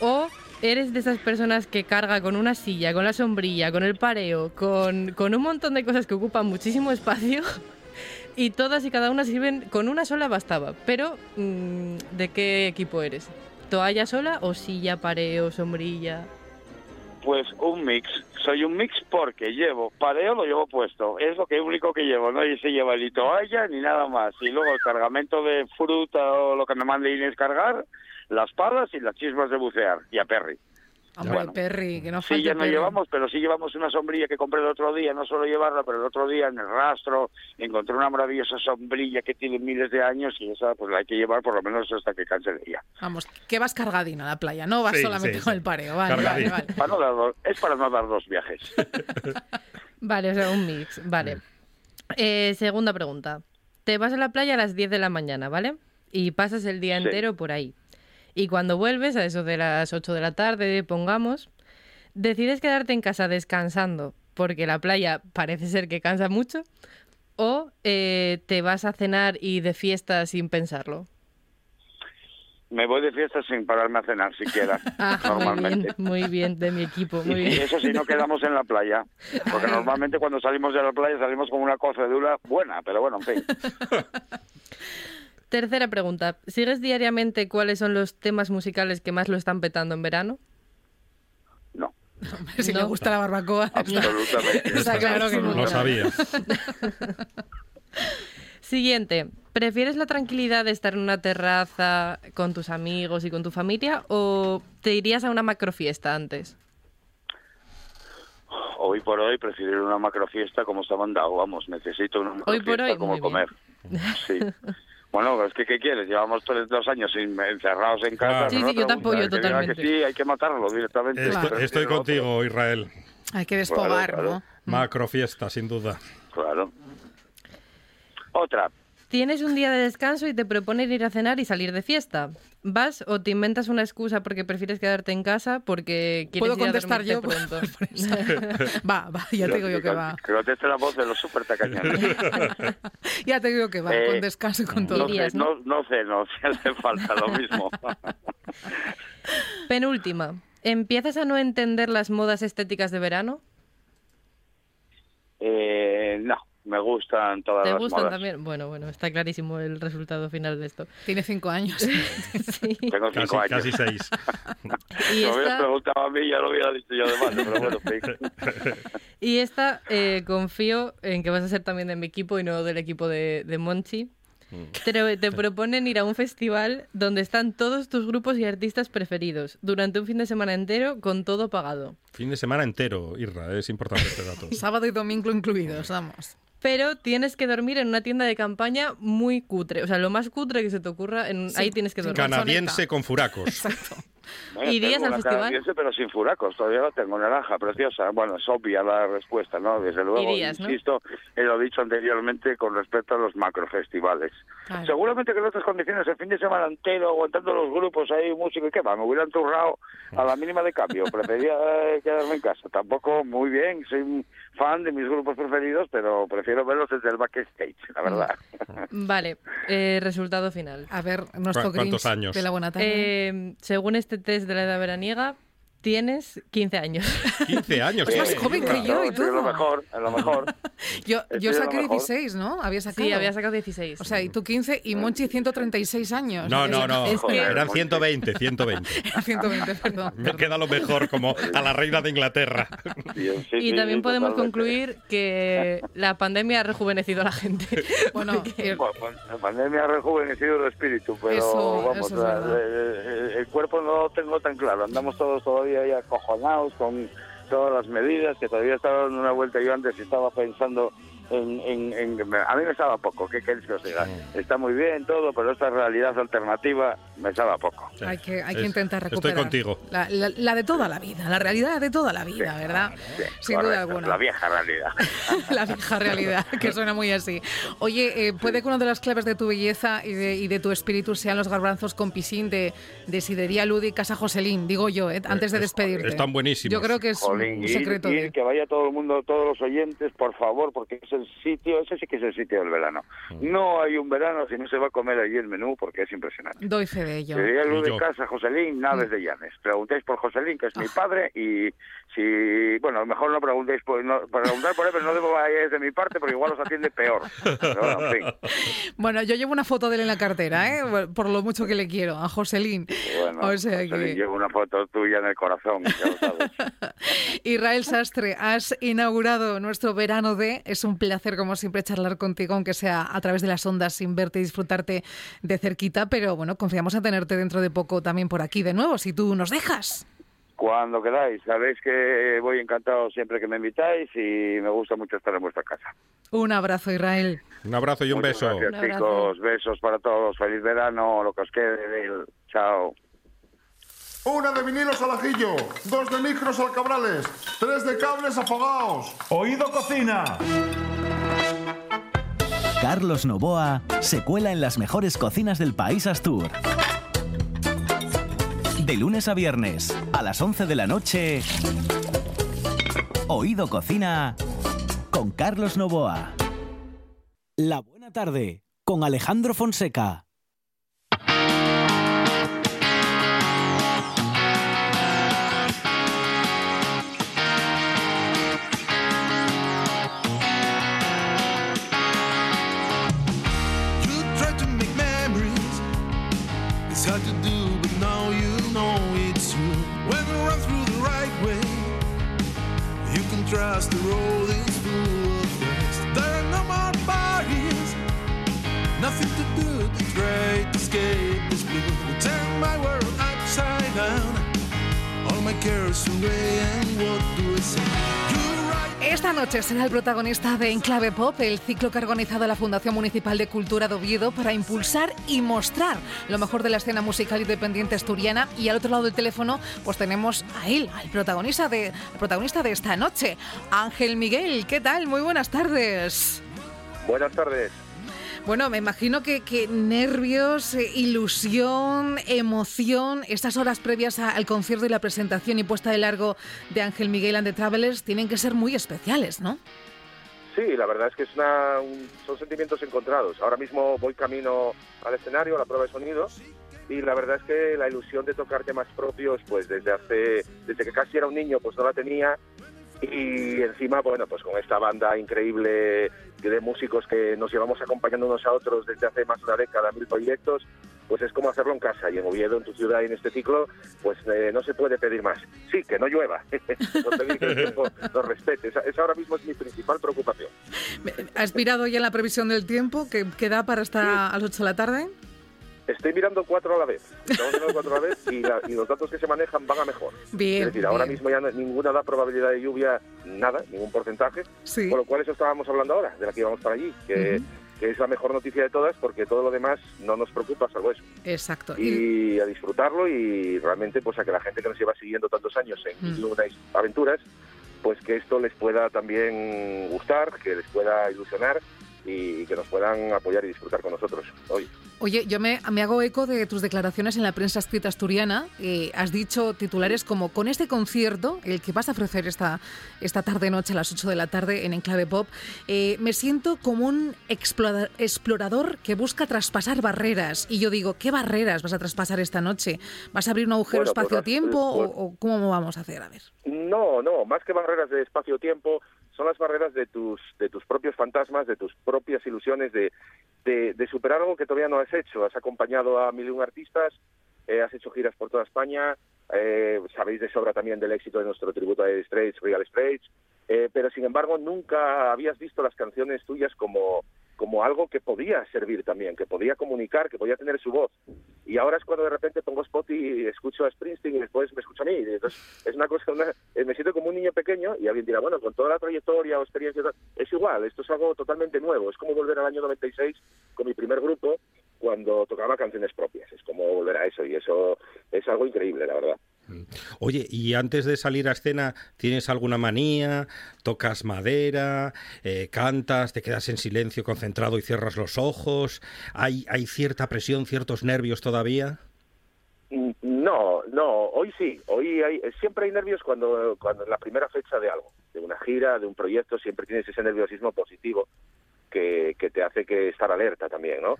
¿O eres de esas personas que carga con una silla, con la sombrilla, con el pareo, con, con un montón de cosas que ocupan muchísimo espacio? [laughs] Y todas y cada una sirven, con una sola bastaba. Pero, mm, ¿de qué equipo eres? ¿Toalla sola o silla, pareo, sombrilla? Pues un mix. Soy un mix porque llevo pareo, lo llevo puesto. Es lo que único que llevo. No se lleva ni toalla ni nada más. Y luego el cargamento de fruta o lo que me mande Inés cargar, las palas y las chismas de bucear. Y a Perry. Hombre, Bueno. Perry, que no Sí, ya no Perry. llevamos, pero sí llevamos una sombrilla que compré el otro día. No suelo llevarla, pero el otro día en el rastro encontré una maravillosa sombrilla que tiene miles de años y esa pues la hay que llevar por lo menos hasta que canse de ella. Vamos, que vas cargadino a la playa, no vas Sí, solamente sí, con sí. el pareo. Vale, vale, vale. Para no dar dos- es para no dar dos viajes. [laughs] Vale, o sea, un mix. Vale. Eh, segunda pregunta. Te vas a la playa a las 10 de la mañana, ¿vale? Y pasas el día Sí. entero por ahí. Y cuando vuelves, a eso de las 8 de la tarde, pongamos, decides quedarte en casa descansando, porque la playa parece ser que cansa mucho, o eh, te vas a cenar y de fiesta sin pensarlo. Me voy de fiesta sin pararme a cenar siquiera, [laughs] Ah, muy bien, normalmente. muy bien, de mi equipo, muy Y bien. eso si no quedamos en la playa, porque normalmente cuando salimos de la playa salimos con una cocedura buena, pero bueno, en fin. [laughs] Tercera pregunta. ¿Sigues diariamente cuáles son los temas musicales que más lo están petando en verano? No, Hombre, si le No. gusta la barbacoa. absolutamente. [laughs] Está claro que no. Lo sabía. [laughs] Siguiente. ¿Prefieres la tranquilidad de estar en una terraza con tus amigos y con tu familia o te irías a una macrofiesta antes? Hoy por hoy prefiero una macrofiesta como está mandado, vamos, necesito una Hoy por macrofiesta hoy, como comer. [laughs] Sí. Bueno, es que ¿qué quieres? Llevamos tres, dos años sin- encerrados en casa. Claro. Sí, sí, yo te apoyo totalmente. Que sí, hay que matarlo directamente. Estoy, Prefiero estoy contigo, Israel. Hay que despobar, Claro, claro. ¿no? Macrofiesta, sin duda. Claro. Otra. Tienes un día de descanso y te proponen ir a cenar y salir de fiesta. ¿Vas o te inventas una excusa porque prefieres quedarte en casa porque quieres ¿Puedo ir a contestar yo? pronto? [laughs] [laughs] Va, va, ya te digo yo que va. Que conteste la voz de los super tacañones. [laughs] Ya te digo que va, Eh, con descanso y con todo. No sé, Irías, no, no sé, no, si hace falta lo mismo. Penúltima. ¿Empiezas a no entender las modas estéticas de verano? eh, no, me gustan todas ¿Te las gustan modas. también? Bueno, bueno, está clarísimo el resultado final de esto. Tiene cinco años. [laughs] Sí. Tengo Casi, cinco años. casi seis. [laughs] Y Si me hubieras esta, preguntado a mí, ya lo hubiera dicho yo de más, pero bueno, [laughs] y esta eh, confío en que vas a ser también de mi equipo y no del equipo de, de Monchi. Te, te proponen ir a un festival donde están todos tus grupos y artistas preferidos durante un fin de semana entero con todo pagado. Fin de semana entero, Irra, es importante este dato. Sábado y domingo incluidos, vamos. Pero tienes que dormir en una tienda de campaña muy cutre. O sea, lo más cutre que se te ocurra, en, Sí, ahí tienes que dormir. Canadiense con furacos. [laughs] Exacto. Bueno, ¿Irías tengo al una festival? canadiense, pero sin furacos, todavía la tengo, naranja, preciosa. Bueno, es obvia la respuesta, ¿no? Desde luego, Irías, ¿no? insisto, he lo dicho anteriormente con respecto a los macrofestivales. Claro. Seguramente que en otras condiciones, el fin de semana entero, aguantando los grupos ahí, música y qué va, me hubieran turrado a la mínima de cambio. [laughs] Prefería eh, quedarme en casa. Tampoco muy bien, soy fan de mis grupos preferidos, pero prefiero verlos desde el backstage, la verdad. Vale, eh, resultado final. A ver, nuestro ¿Cu- cuántos Grinch años? de la buena tarde. Eh, según este test de la edad veraniega, tienes 15 años. [laughs] 15 años. Es más ¿eh? joven que yo y estoy en lo mejor, en lo mejor. [laughs] yo yo saqué mejor. 16, ¿no? Había sacado. Sí, había sacado 16. O sea, y tú 15 y Monchi 136 años. No, no, no. Es que- Eran 120, 120. 120, perdón. Me queda lo mejor como a la reina de Inglaterra. Sí, sí, y también sí, podemos concluir que la pandemia ha rejuvenecido a la gente. [laughs] Bueno, Bueno, pues, la pandemia ha rejuvenecido el espíritu, pero Eso- vamos, eso es la- verdad. el, el cuerpo no lo tengo tan claro. Andamos todos todavía ahí acojonados con todas las medidas, que todavía estaba dando una vuelta yo antes y estaba pensando en, en- en- a mí me sabe a poco, ¿qué queréis que os diga? Está muy bien todo, pero esta realidad alternativa me sabe a poco. Hay que, hay que intentar estoy recuperar. contigo. La, la- la de toda la vida, la realidad de toda la vida, ¿verdad? Sí, Sin duda alguna. La vieja realidad. [laughs] la vieja realidad, que suena muy así. Oye, eh, puede que una de las claves de tu belleza y de, y de tu espíritu sean los garbanzos con piscín de, de Sidería Ludi Casa Joselín, digo yo, eh, antes de Es- despedirte. están buenísimos. Yo creo que es Jolín, un secreto. ir, de- que vaya todo el mundo, todos los oyentes, por favor, porque es el sitio, ese sí que es el sitio del verano. Mm. No hay un verano si no se va a comer allí el menú, porque es impresionante. Doy fe de ello. Sería luz de casa, Joselín, naves de Llanes. Preguntéis por Joselín, que es Ah. mi padre, y si, bueno, mejor no preguntéis por, no, preguntar por él, pero no debo vayáis de mi parte, porque igual os atiende peor. Pero bueno, en fin. Bueno, yo llevo una foto de él en la cartera, ¿eh? por lo mucho que le quiero, a Joselín. Bueno, o sea Joselín, que... llevo una foto tuya en el corazón, ya lo sabes. [laughs] Israel Sastre, has inaugurado nuestro verano de. Es un placer, como siempre, charlar contigo, aunque sea a través de las ondas, sin verte y disfrutarte de cerquita. Pero bueno, confiamos en tenerte dentro de poco también por aquí de nuevo, si tú nos dejas. Cuando queráis, sabéis que voy encantado siempre que me invitáis y me gusta mucho estar en vuestra casa. Un abrazo, Israel. Un abrazo y un Muchas beso. Gracias, Un chicos. Besos para todos. Feliz verano, lo que os quede. Chao. Una de vinilos al ajillo, dos de micros al cabrales, tres de cables afogados. Oído Cocina. Carlos Novoa se cuela en las mejores cocinas del país Astur. De lunes a viernes, a las 11 de la noche. Oído Cocina con Carlos Novoa. La buena tarde con Alejandro Fonseca. Esta noche será el protagonista de Enclave Pop, el ciclo que ha organizado la Fundación Municipal de Cultura de Oviedo para impulsar y mostrar lo mejor de la escena musical independiente asturiana. Y al otro lado del teléfono, pues tenemos a él, al protagonista de, al protagonista de esta noche, Ángel Miguel. ¿Qué tal? Muy buenas tardes. Buenas tardes. Bueno, me imagino que, que nervios, eh, ilusión, emoción, estas horas previas al concierto y la presentación y puesta de largo de Ángel Miguel and the Travelers tienen que ser muy especiales, ¿no? Sí, la verdad es que es una, un- son sentimientos encontrados. Ahora mismo voy camino al escenario, a la prueba de sonido, y la verdad es que la ilusión de tocar temas propios, pues desde hace, desde que casi era un niño, pues no la tenía. Y encima, bueno, pues con esta banda increíble de músicos que nos llevamos acompañando unos a otros desde hace más de una década, mil proyectos, pues es como hacerlo en casa y en Oviedo, en tu ciudad y en este ciclo, pues eh, no se puede pedir más. Sí, que no llueva, no pedir que el tiempo nos respete. Esa, esa ahora mismo es mi principal preocupación. ¿Has mirado ya la previsión del tiempo que, que da para estar a las 8 de la tarde? Estoy mirando cuatro a la vez. Estamos mirando cuatro a la vez y, la- y los datos que se manejan van a mejor. Bien, es decir, ahora mismo ya no- ninguna da probabilidad de lluvia, nada, ningún porcentaje. Sí. Con lo cual eso estábamos hablando ahora, de la que íbamos para allí, que, que es la mejor noticia de todas porque todo lo demás no nos preocupa salvo eso. Exacto. Y- a disfrutarlo y realmente pues a que la gente que nos lleva siguiendo tantos años en Mm. Mil y una aventuras, pues que esto les pueda también gustar, que les pueda ilusionar y que nos puedan apoyar y disfrutar con nosotros hoy. Oye, yo me, me hago eco de tus declaraciones en la prensa escrita asturiana. Eh, has dicho titulares como con este concierto, el que vas a ofrecer esta, esta tarde-noche a las 8 de la tarde en Enclave Pop, eh, me siento como un explora- explorador que busca traspasar barreras. Y yo digo, ¿qué barreras vas a traspasar esta noche? ¿Vas a abrir un agujero Bueno, pues, espacio-tiempo pues, o, o cómo vamos a hacer? A ver. No, no, más que barreras de espacio-tiempo, son las barreras de tus, de tus propios fantasmas, de tus propias ilusiones, de, de, superar algo que todavía no has hecho. Has acompañado a mil y un artistas, eh, has hecho giras por toda España, eh, sabéis de sobra también del éxito de nuestro tributo a Dire Straits, Real Straits, eh, pero sin embargo nunca habías visto las canciones tuyas como, como algo que podía servir también, que podía comunicar, que podía tener su voz. Y ahora es cuando de repente pongo spot y escucho a Springsteen y después me escucho a mí. Entonces es una cosa, una- eh, me siento como un niño pequeño y alguien dirá, bueno, con toda la trayectoria o experiencia, es igual, esto es algo totalmente nuevo. Es como volver al año 96 con mi primer grupo cuando tocaba canciones propias. Es como volver a eso y eso es algo increíble, la verdad. Oye, y antes de salir a escena, ¿tienes alguna manía? ¿Tocas madera? Eh, ¿Cantas? ¿Te quedas en silencio concentrado y cierras los ojos? ¿Hay, ¿Hay cierta presión, ciertos nervios todavía? Mm, No, no, hoy sí, hoy hay, siempre hay nervios cuando, cuando en la primera fecha de algo, de una gira, de un proyecto, siempre tienes ese nerviosismo positivo que, que te hace que estar alerta también, ¿no?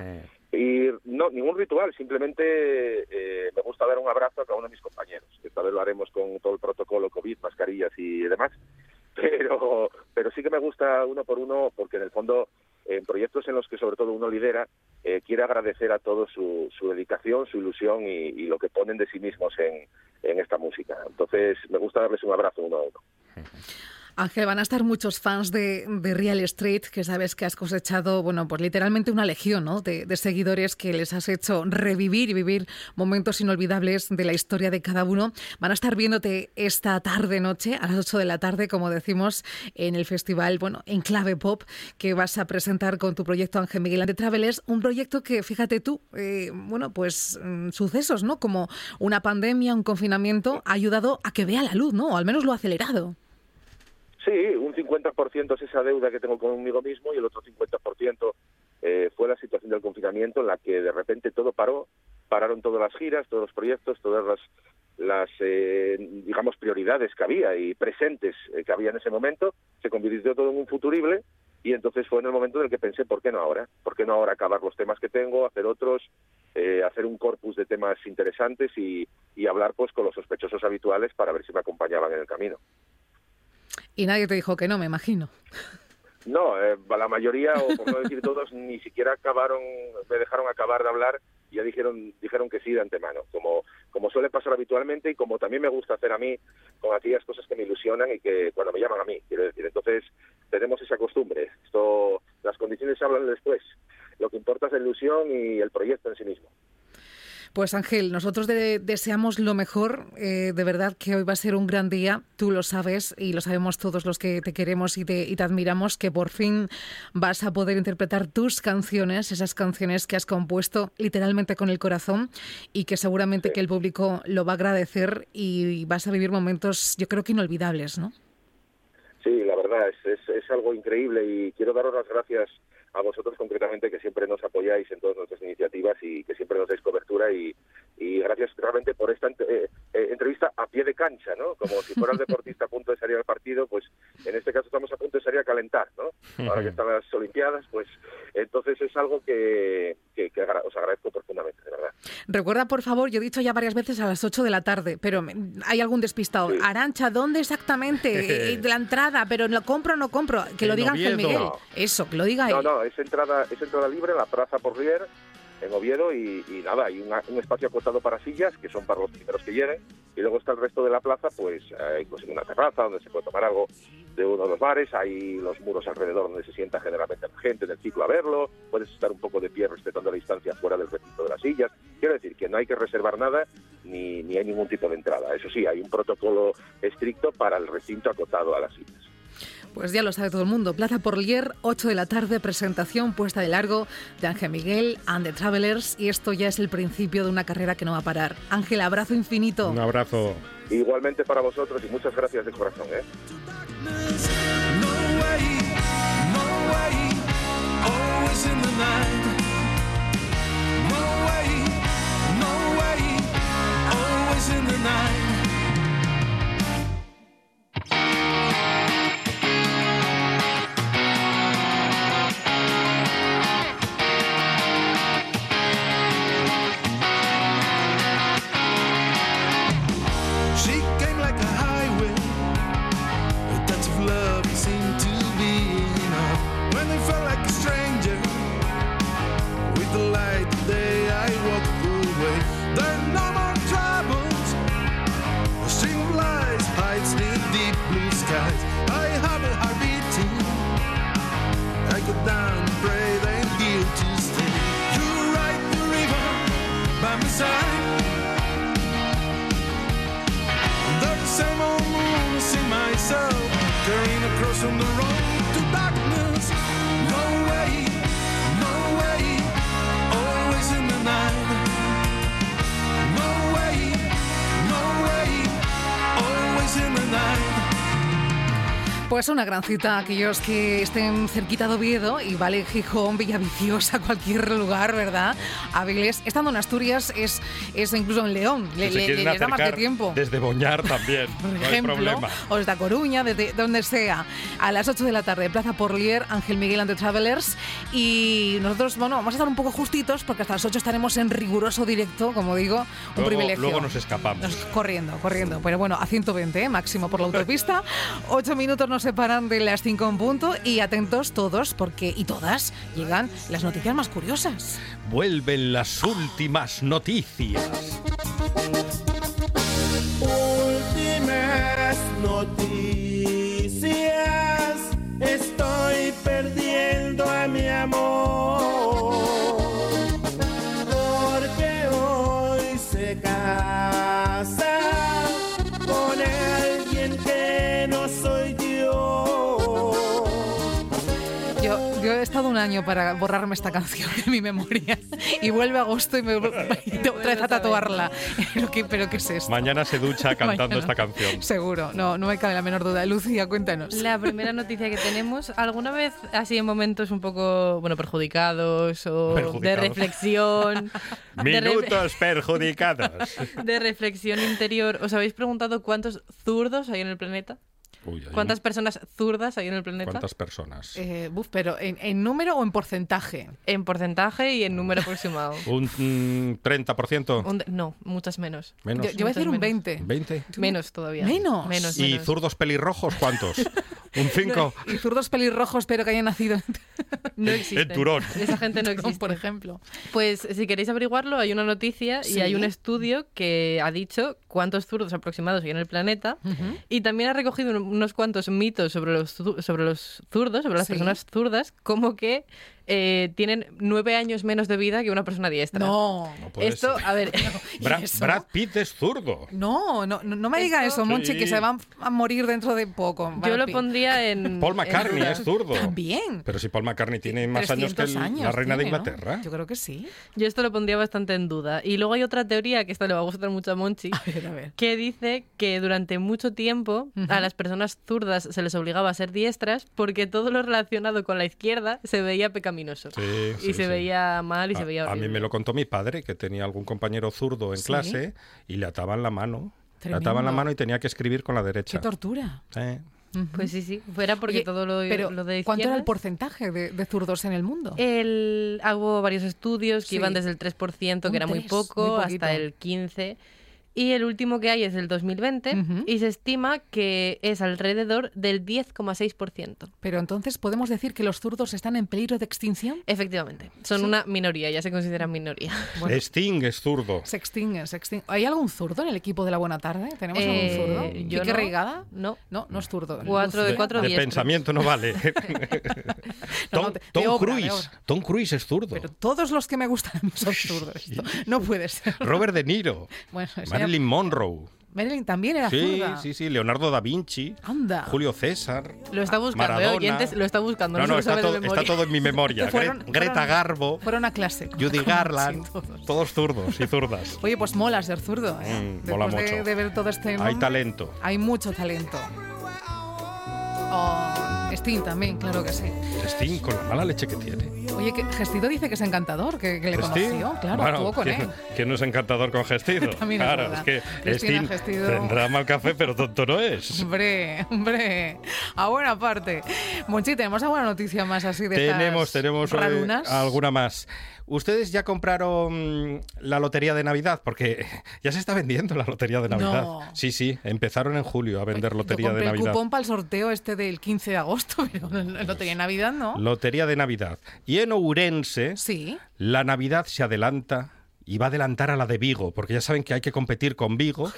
Y no, ningún ritual, simplemente eh, me gusta dar un abrazo a cada uno de mis compañeros. Esta vez lo haremos con todo el protocolo COVID, mascarillas y demás. [laughs] Pero, pero sí que me gusta uno por uno porque en el fondo en proyectos en los que sobre todo uno lidera, eh, quiere agradecer a todos su, su dedicación, su ilusión y, y lo que ponen de sí mismos en, en esta música. Entonces me gusta darles un abrazo uno a uno. [laughs] Ángel, van a estar muchos fans de, de Real Street, que sabes que has cosechado, bueno, pues literalmente una legión ¿no? de, de seguidores que les has hecho revivir y vivir momentos inolvidables de la historia de cada uno. Van a estar viéndote esta tarde, noche, a las 8 de la tarde, como decimos, en el festival, bueno, en clave pop, que vas a presentar con tu proyecto Ángel Miguel Ante Travelers, un proyecto que, fíjate tú, eh, bueno, pues mm, sucesos, ¿no? Como una pandemia, un confinamiento, ha ayudado a que vea la luz, ¿no? O al menos lo ha acelerado. Sí, un 50% es esa deuda que tengo conmigo mismo y el otro 50% eh, fue la situación del confinamiento en la que de repente todo paró, pararon todas las giras, todos los proyectos, todas las, las eh, digamos, prioridades que había y presentes eh, que había en ese momento, se convirtió todo en un futurible y entonces fue en el momento en el que pensé, ¿por qué no ahora? ¿Por qué no ahora acabar los temas que tengo, hacer otros, eh, hacer un corpus de temas interesantes y, y hablar pues con los sospechosos habituales para ver si me acompañaban en el camino? Y nadie te dijo que no, me imagino. No, eh, la mayoría, o por no decir todos, ni siquiera acabaron, me dejaron acabar de hablar y ya dijeron, dijeron que sí de antemano, como, como suele pasar habitualmente y como también me gusta hacer a mí con aquellas cosas que me ilusionan y que cuando me llaman a mí, quiero decir. Entonces, tenemos esa costumbre. Esto, las condiciones se hablan después. Lo que importa es la ilusión y el proyecto en sí mismo. Pues Ángel, nosotros de- deseamos lo mejor. eh, de verdad que hoy va a ser un gran día. Tú lo sabes y lo sabemos todos los que te queremos y te, y te admiramos, que por fin vas a poder interpretar tus canciones, esas canciones que has compuesto literalmente con el corazón y que seguramente que el público lo va a agradecer y vas a vivir momentos, yo creo que inolvidables, ¿no? Sí, la verdad, es, es, es algo increíble y quiero daros las gracias a vosotros concretamente que siempre nos apoyáis en todas nuestras iniciativas y que siempre nos dais cobertura y, y gracias realmente por esta eh, eh, entrevista a pie de cancha, ¿no? Como si fuera el deportista a punto de salir al partido, pues en este caso estamos a punto de salir a calentar, ¿no? Ahora que están las Olimpiadas, pues entonces es algo que, que agra- os agradezco profundamente, de verdad. Recuerda, por favor, yo he dicho ya varias veces a las 8 de la tarde, pero me- hay algún despistado. Arancha, ¿dónde exactamente? [laughs] Eh, la entrada, pero ¿lo compro o no compro? Que lo diga Ángel. Miguel. No. Eso, que lo diga No, él. no, es entrada, es entrada libre la Plaza Porlier, en Oviedo, y, y nada, hay un espacio acotado para sillas, que son para los primeros que lleguen, y luego está el resto de la plaza, pues hay pues, en una terraza donde se puede tomar algo de uno de los bares, hay los muros alrededor donde se sienta generalmente la gente del ciclo a verlo, puedes estar un poco de pie respetando la distancia fuera del recinto de las sillas. Quiero decir que no hay que reservar nada ni, ni hay ningún tipo de entrada. Eso sí, hay un protocolo estricto para el recinto acotado a las sillas. Pues ya lo sabe todo el mundo. Plaza Porlier, 8 de la tarde, presentación puesta de largo de Ángel Miguel and the Travelers. Y esto ya es el principio de una carrera que no va a parar. Ángel, abrazo infinito. Un abrazo. Igualmente para vosotros y muchas gracias de corazón. ¿eh? No way, no way, always in the night. skies. I have a heart beating. I go down and pray I'm here to stay. You ride the river by my side. The same old moon in my soul, carrying across on the road. Pues una gran cita a aquellos que estén cerquita de Oviedo y vale Gijón, Villaviciosa, [laughs] cualquier lugar, ¿verdad? Avilés, estando en Asturias es, es incluso en León, le, Si le- les da más de tiempo. Desde Boñar también, [laughs] Por no hay problema. o desde Coruña, desde donde sea, a las 8 de la tarde, Plaza Porlier, Ángel Miguel and the Travelers. Y nosotros, bueno, vamos a estar un poco justitos porque hasta las 8 estaremos en riguroso directo, como digo, un Luego, privilegio. luego nos escapamos. Nos- corriendo, corriendo. Pero bueno, a 120, ¿eh? máximo por la autopista. [laughs] Ocho minutos nos separan de las 5 en punto. Y atentos todos, porque y todas llegan las noticias más curiosas. Vuelven las últimas noticias. Últimas noticias. Estoy perdiendo a mi amor. Porque hoy se casa estado un año para borrarme esta canción de mi memoria. Y vuelve agosto y me y otra vez a tatuarla. Pero ¿qué, pero ¿qué es esto? Mañana se ducha [laughs] cantando Mañana. esta canción. Seguro, no, no me cabe la menor duda. Lucía, cuéntanos. La primera noticia que tenemos, ¿alguna vez así en momentos un poco, bueno, perjudicados o de reflexión? [laughs] de re- Minutos perjudicados. [laughs] de reflexión interior, ¿os habéis preguntado cuántos zurdos hay en el planeta? Uy, ¿Cuántas un- personas zurdas hay en el planeta? ¿Cuántas personas? Eh, buf, pero ¿en, en número o en porcentaje? En porcentaje y en número aproximado. [laughs] ¿Un mm, 30%? Un de- no, muchas menos. Menos. Yo, yo voy a decir un 20. ¿20? Menos todavía. ¿Menos? Menos, ¿Y menos. zurdos pelirrojos cuántos? [laughs] ¿Un 5? Y zurdos pelirrojos, pero que hayan nacido [laughs] No En- existen. en Turón. Esa gente no [laughs] existe. por ejemplo. Pues si queréis averiguarlo, hay una noticia Sí. y hay un estudio que ha dicho cuántos zurdos aproximados hay en el planeta y también ha recogido un- unos cuantos mitos sobre los, sobre los zurdos, sobre las Sí. personas zurdas, como que eh, tienen nueve años menos de vida que una persona diestra. No. No puede Esto, ser. a ver, [laughs] [laughs] Bra- eso? Brad Pitt es zurdo. No, no, no, no me diga Esto- eso, Monchi, Sí. que se van a morir dentro de poco. yo lo Pitt. pondría en... [laughs] Paul McCartney es zurdo. También. Pero si Paul McCartney tiene más años que 300 el- años la reina de. Inglaterra. Yo creo que sí. Yo esto lo pondría bastante en duda. Y luego hay otra teoría, que esta le va a gustar mucho a Monchi, A ver, a ver. que dice que durante mucho tiempo a las personas zurdas se les obligaba a ser diestras porque todo lo relacionado con la izquierda se veía pecaminoso. Sí, y sí, se sí. veía mal y se A- veía a, mí horrible. me lo contó mi padre, que tenía algún compañero zurdo en ¿Sí? clase y le ataban la mano. Tremendo. Le ataban la mano y tenía que escribir con la Qué derecha. tortura. Sí. Pues sí, sí. Fuera porque Oye, todo lo, pero lo de ¿cuánto era el porcentaje de, de zurdos en el mundo? El, hubo varios estudios que Sí. iban desde el 3%, que era muy 3, poco, muy hasta el 15%. Y el último que hay es el 2020 Ujú. y se estima que es alrededor del 10,6%. Pero entonces podemos decir que los zurdos están en peligro de extinción. Efectivamente, son una minoría, ya se consideran minoría. [laughs] Bueno, Sting es zurdo. se extingue, se extingue. ¿Hay algún zurdo en el equipo de la Buena Tarde? ¿Tenemos Eh, algún zurdo? yo ¿Quique no. Reigada? No. No, no es zurdo. Cuatro de cuatro de diestros. pensamiento no vale. [laughs] Tom, no, de- Tom de obra, de Cruise. Tom Cruise es zurdo. Pero todos los que me gustan [laughs] son zurdos. Esto no puede ser. Robert De Niro. Bueno, Marilyn Monroe. Marilyn también era Sí, zurda. sí, sí. Leonardo da Vinci. Anda. Julio César. Lo está buscando, ¿eh, Maradona. oyentes? Lo está buscando, no, No, está todo, memoria. está todo en mi memoria. [laughs] Fueron- Greta fueron- Garbo, Fueron a clase. Judy [laughs] Garland, todos. todos zurdos y zurdas. Oye, pues mola ser zurdo. ¿eh? Mm, mola mucho. de ver todo este Hay talento. Hay mucho talento. Oh, Sting también, claro que sí. Sting, con la mala leche que tiene. Oye, que Gestido dice que es encantador, que, que le Sting, conoció. Claro, bueno, estuvo con ¿quién, él. quién no es encantador con Gestido? [laughs] También es claro, verdad. es que Sting Gestido- tendrá mal café, pero tonto no es. Hombre, hombre, a buena parte. Monchi, tenemos alguna noticia más así de Tenemos, estas tenemos eh, alguna más. ¿Ustedes ya compraron la lotería de Navidad? Porque [laughs] ya se está vendiendo la lotería de Navidad. No. Sí, sí, empezaron en julio a vender Yo lotería de compré el Navidad. cupón para el sorteo este del 15 de agosto, [laughs] pero no tenía Navidad, ¿no? Lotería de Navidad. Y en Ourense, Sí. la Navidad se adelanta y va a adelantar a la de Vigo, porque ya saben que hay que competir con Vigo.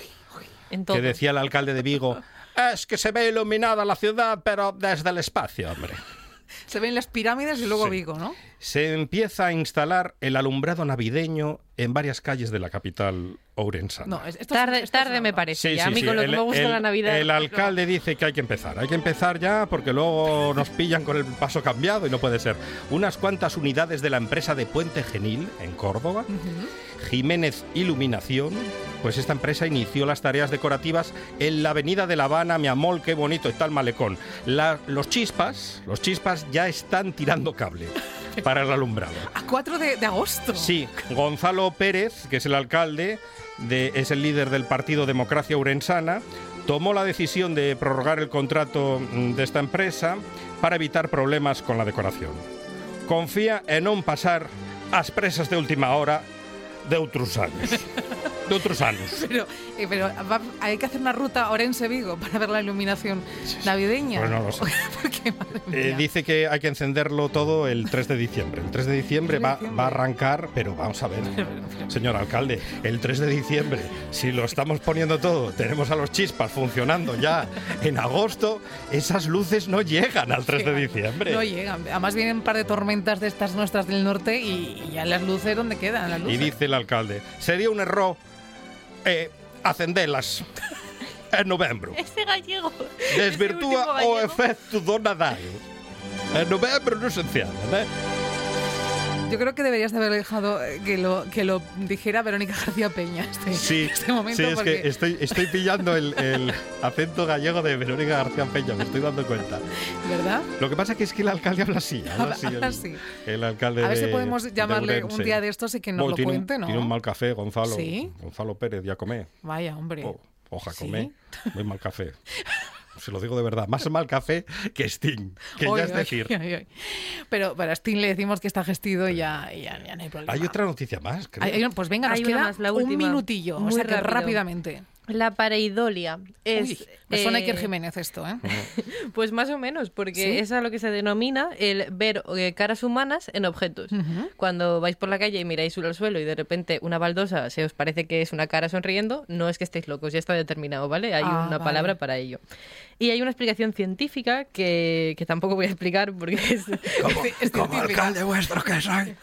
En todo. Que decía el alcalde de Vigo, [laughs] es que se ve iluminada la ciudad, pero desde el espacio, hombre. [laughs] Se ven las pirámides y luego Sí. Vigo, ¿no? Se empieza a instalar el alumbrado navideño en varias calles de la capital ourensana. No, es- esto Tarde, esto tarde me parece. Sí, ya sí, a mí sí. con lo el, que me gusta el- la Navidad. el alcalde dice que hay que empezar. Hay que empezar ya porque luego nos pillan con el paso cambiado y no puede ser. Unas cuantas unidades de la empresa de Puente Genil, en Córdoba, Jiménez Iluminación, pues esta empresa inició las tareas decorativas en la avenida de La Habana, mi amor, qué bonito está el malecón. La- los chispas, los chispas ya están tirando cable para el alumbrado. A 4 de, de agosto. Sí, Gonzalo Pérez, que es el alcalde, de- es el líder del partido Democracia Urensana, tomó la decisión de prorrogar el contrato mm, de esta empresa para evitar problemas con la decoración. Confía en no pasar as presas de última hora de otros años. De otros años. [laughs] Pero, eh, pero va- hay que hacer una ruta Orense-Vigo para ver la iluminación navideña. Pues no lo sé. [laughs] Porque, madre Eh, mía. dice que hay que encenderlo todo el 3 de diciembre. El 3 de diciembre 3 de va, diciembre. va a arrancar, pero vamos a ver, señor alcalde, el 3 de diciembre, si lo estamos poniendo todo, tenemos a los chispas funcionando ya en agosto, esas luces no llegan al 3 de diciembre. No llegan. Además vienen un par de tormentas de estas nuestras del norte y, y ya las luces, ¿dónde quedan las Y dice el alcalde, sería un error e acendelas [laughs] en novembro. Ese gallego. Desvirtúa Ese gallego. o efecto do Nadal. En novembro non se encienden, eh? Yo creo que deberías de haber dejado eh, que lo, que lo dijera Verónica García Peña este, Sí, este momento. sí, es porque, que estoy, estoy pillando el, el acento gallego de Verónica García Peña, me estoy dando cuenta. ¿Verdad? Lo que pasa que es que el alcalde habla así, habla así. habla el, así. el alcalde A ver si de- podemos de llamarle un día de estos y que nos Bueno, lo tiene cuente, ¿no? Tiene un mal café, Gonzalo. ¿Sí? Gonzalo Pérez, ya comé. Vaya, hombre. Oh, oja, ¿Sí? comé. Muy mal café. [laughs] Se lo digo de verdad, más mal café que Sting, que Oy, ya es oy, decir. oy, oy. Pero para Sting le decimos que está gestido y ya, y ya, ya no hay problema. Hay otra noticia más, creo. Hay- pues venga, nos Hay queda más, la un minutillo. o Muy sea que rápido. rápidamente. La pareidolia es. Uy, me suena eh, Iker Jiménez esto, ¿eh? [laughs] Pues más o menos, porque ¿Sí? es a lo que se denomina el ver eh, caras humanas en objetos. Cuando vais por la calle y miráis al suelo y de repente una baldosa se os parece que es una cara sonriendo, no es que estéis locos, ya está determinado, ¿vale? Hay Ah, una vale. palabra para ello. Y hay una explicación científica que, que tampoco voy a explicar porque es, Como, [laughs] es como alcalde vuestro que soy.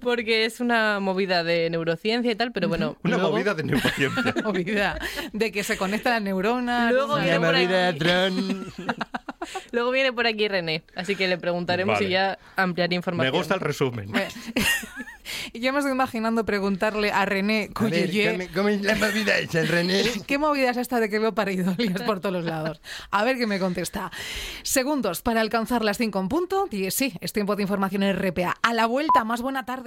porque es una movida de neurociencia y tal, pero bueno. Una luego- movida de neurociencia. [laughs] Movida de que se conectan las neuronas. Luego ¿no? viene por aquí. [laughs] Luego viene por aquí René, así que le preguntaremos Vale. y ya ampliaré Me información. gusta el resumen. Y [laughs] yo me estoy imaginando preguntarle a René A ver, ¿cómo- ¿Cómo es la movida esa, el René? [laughs] ¿Qué movida es esta de que veo pareidolias por todos los lados? A ver qué me contesta. Segundos para alcanzar las 5 en punto. Y sí, es tiempo de información en RPA. A la vuelta, más buena tarde.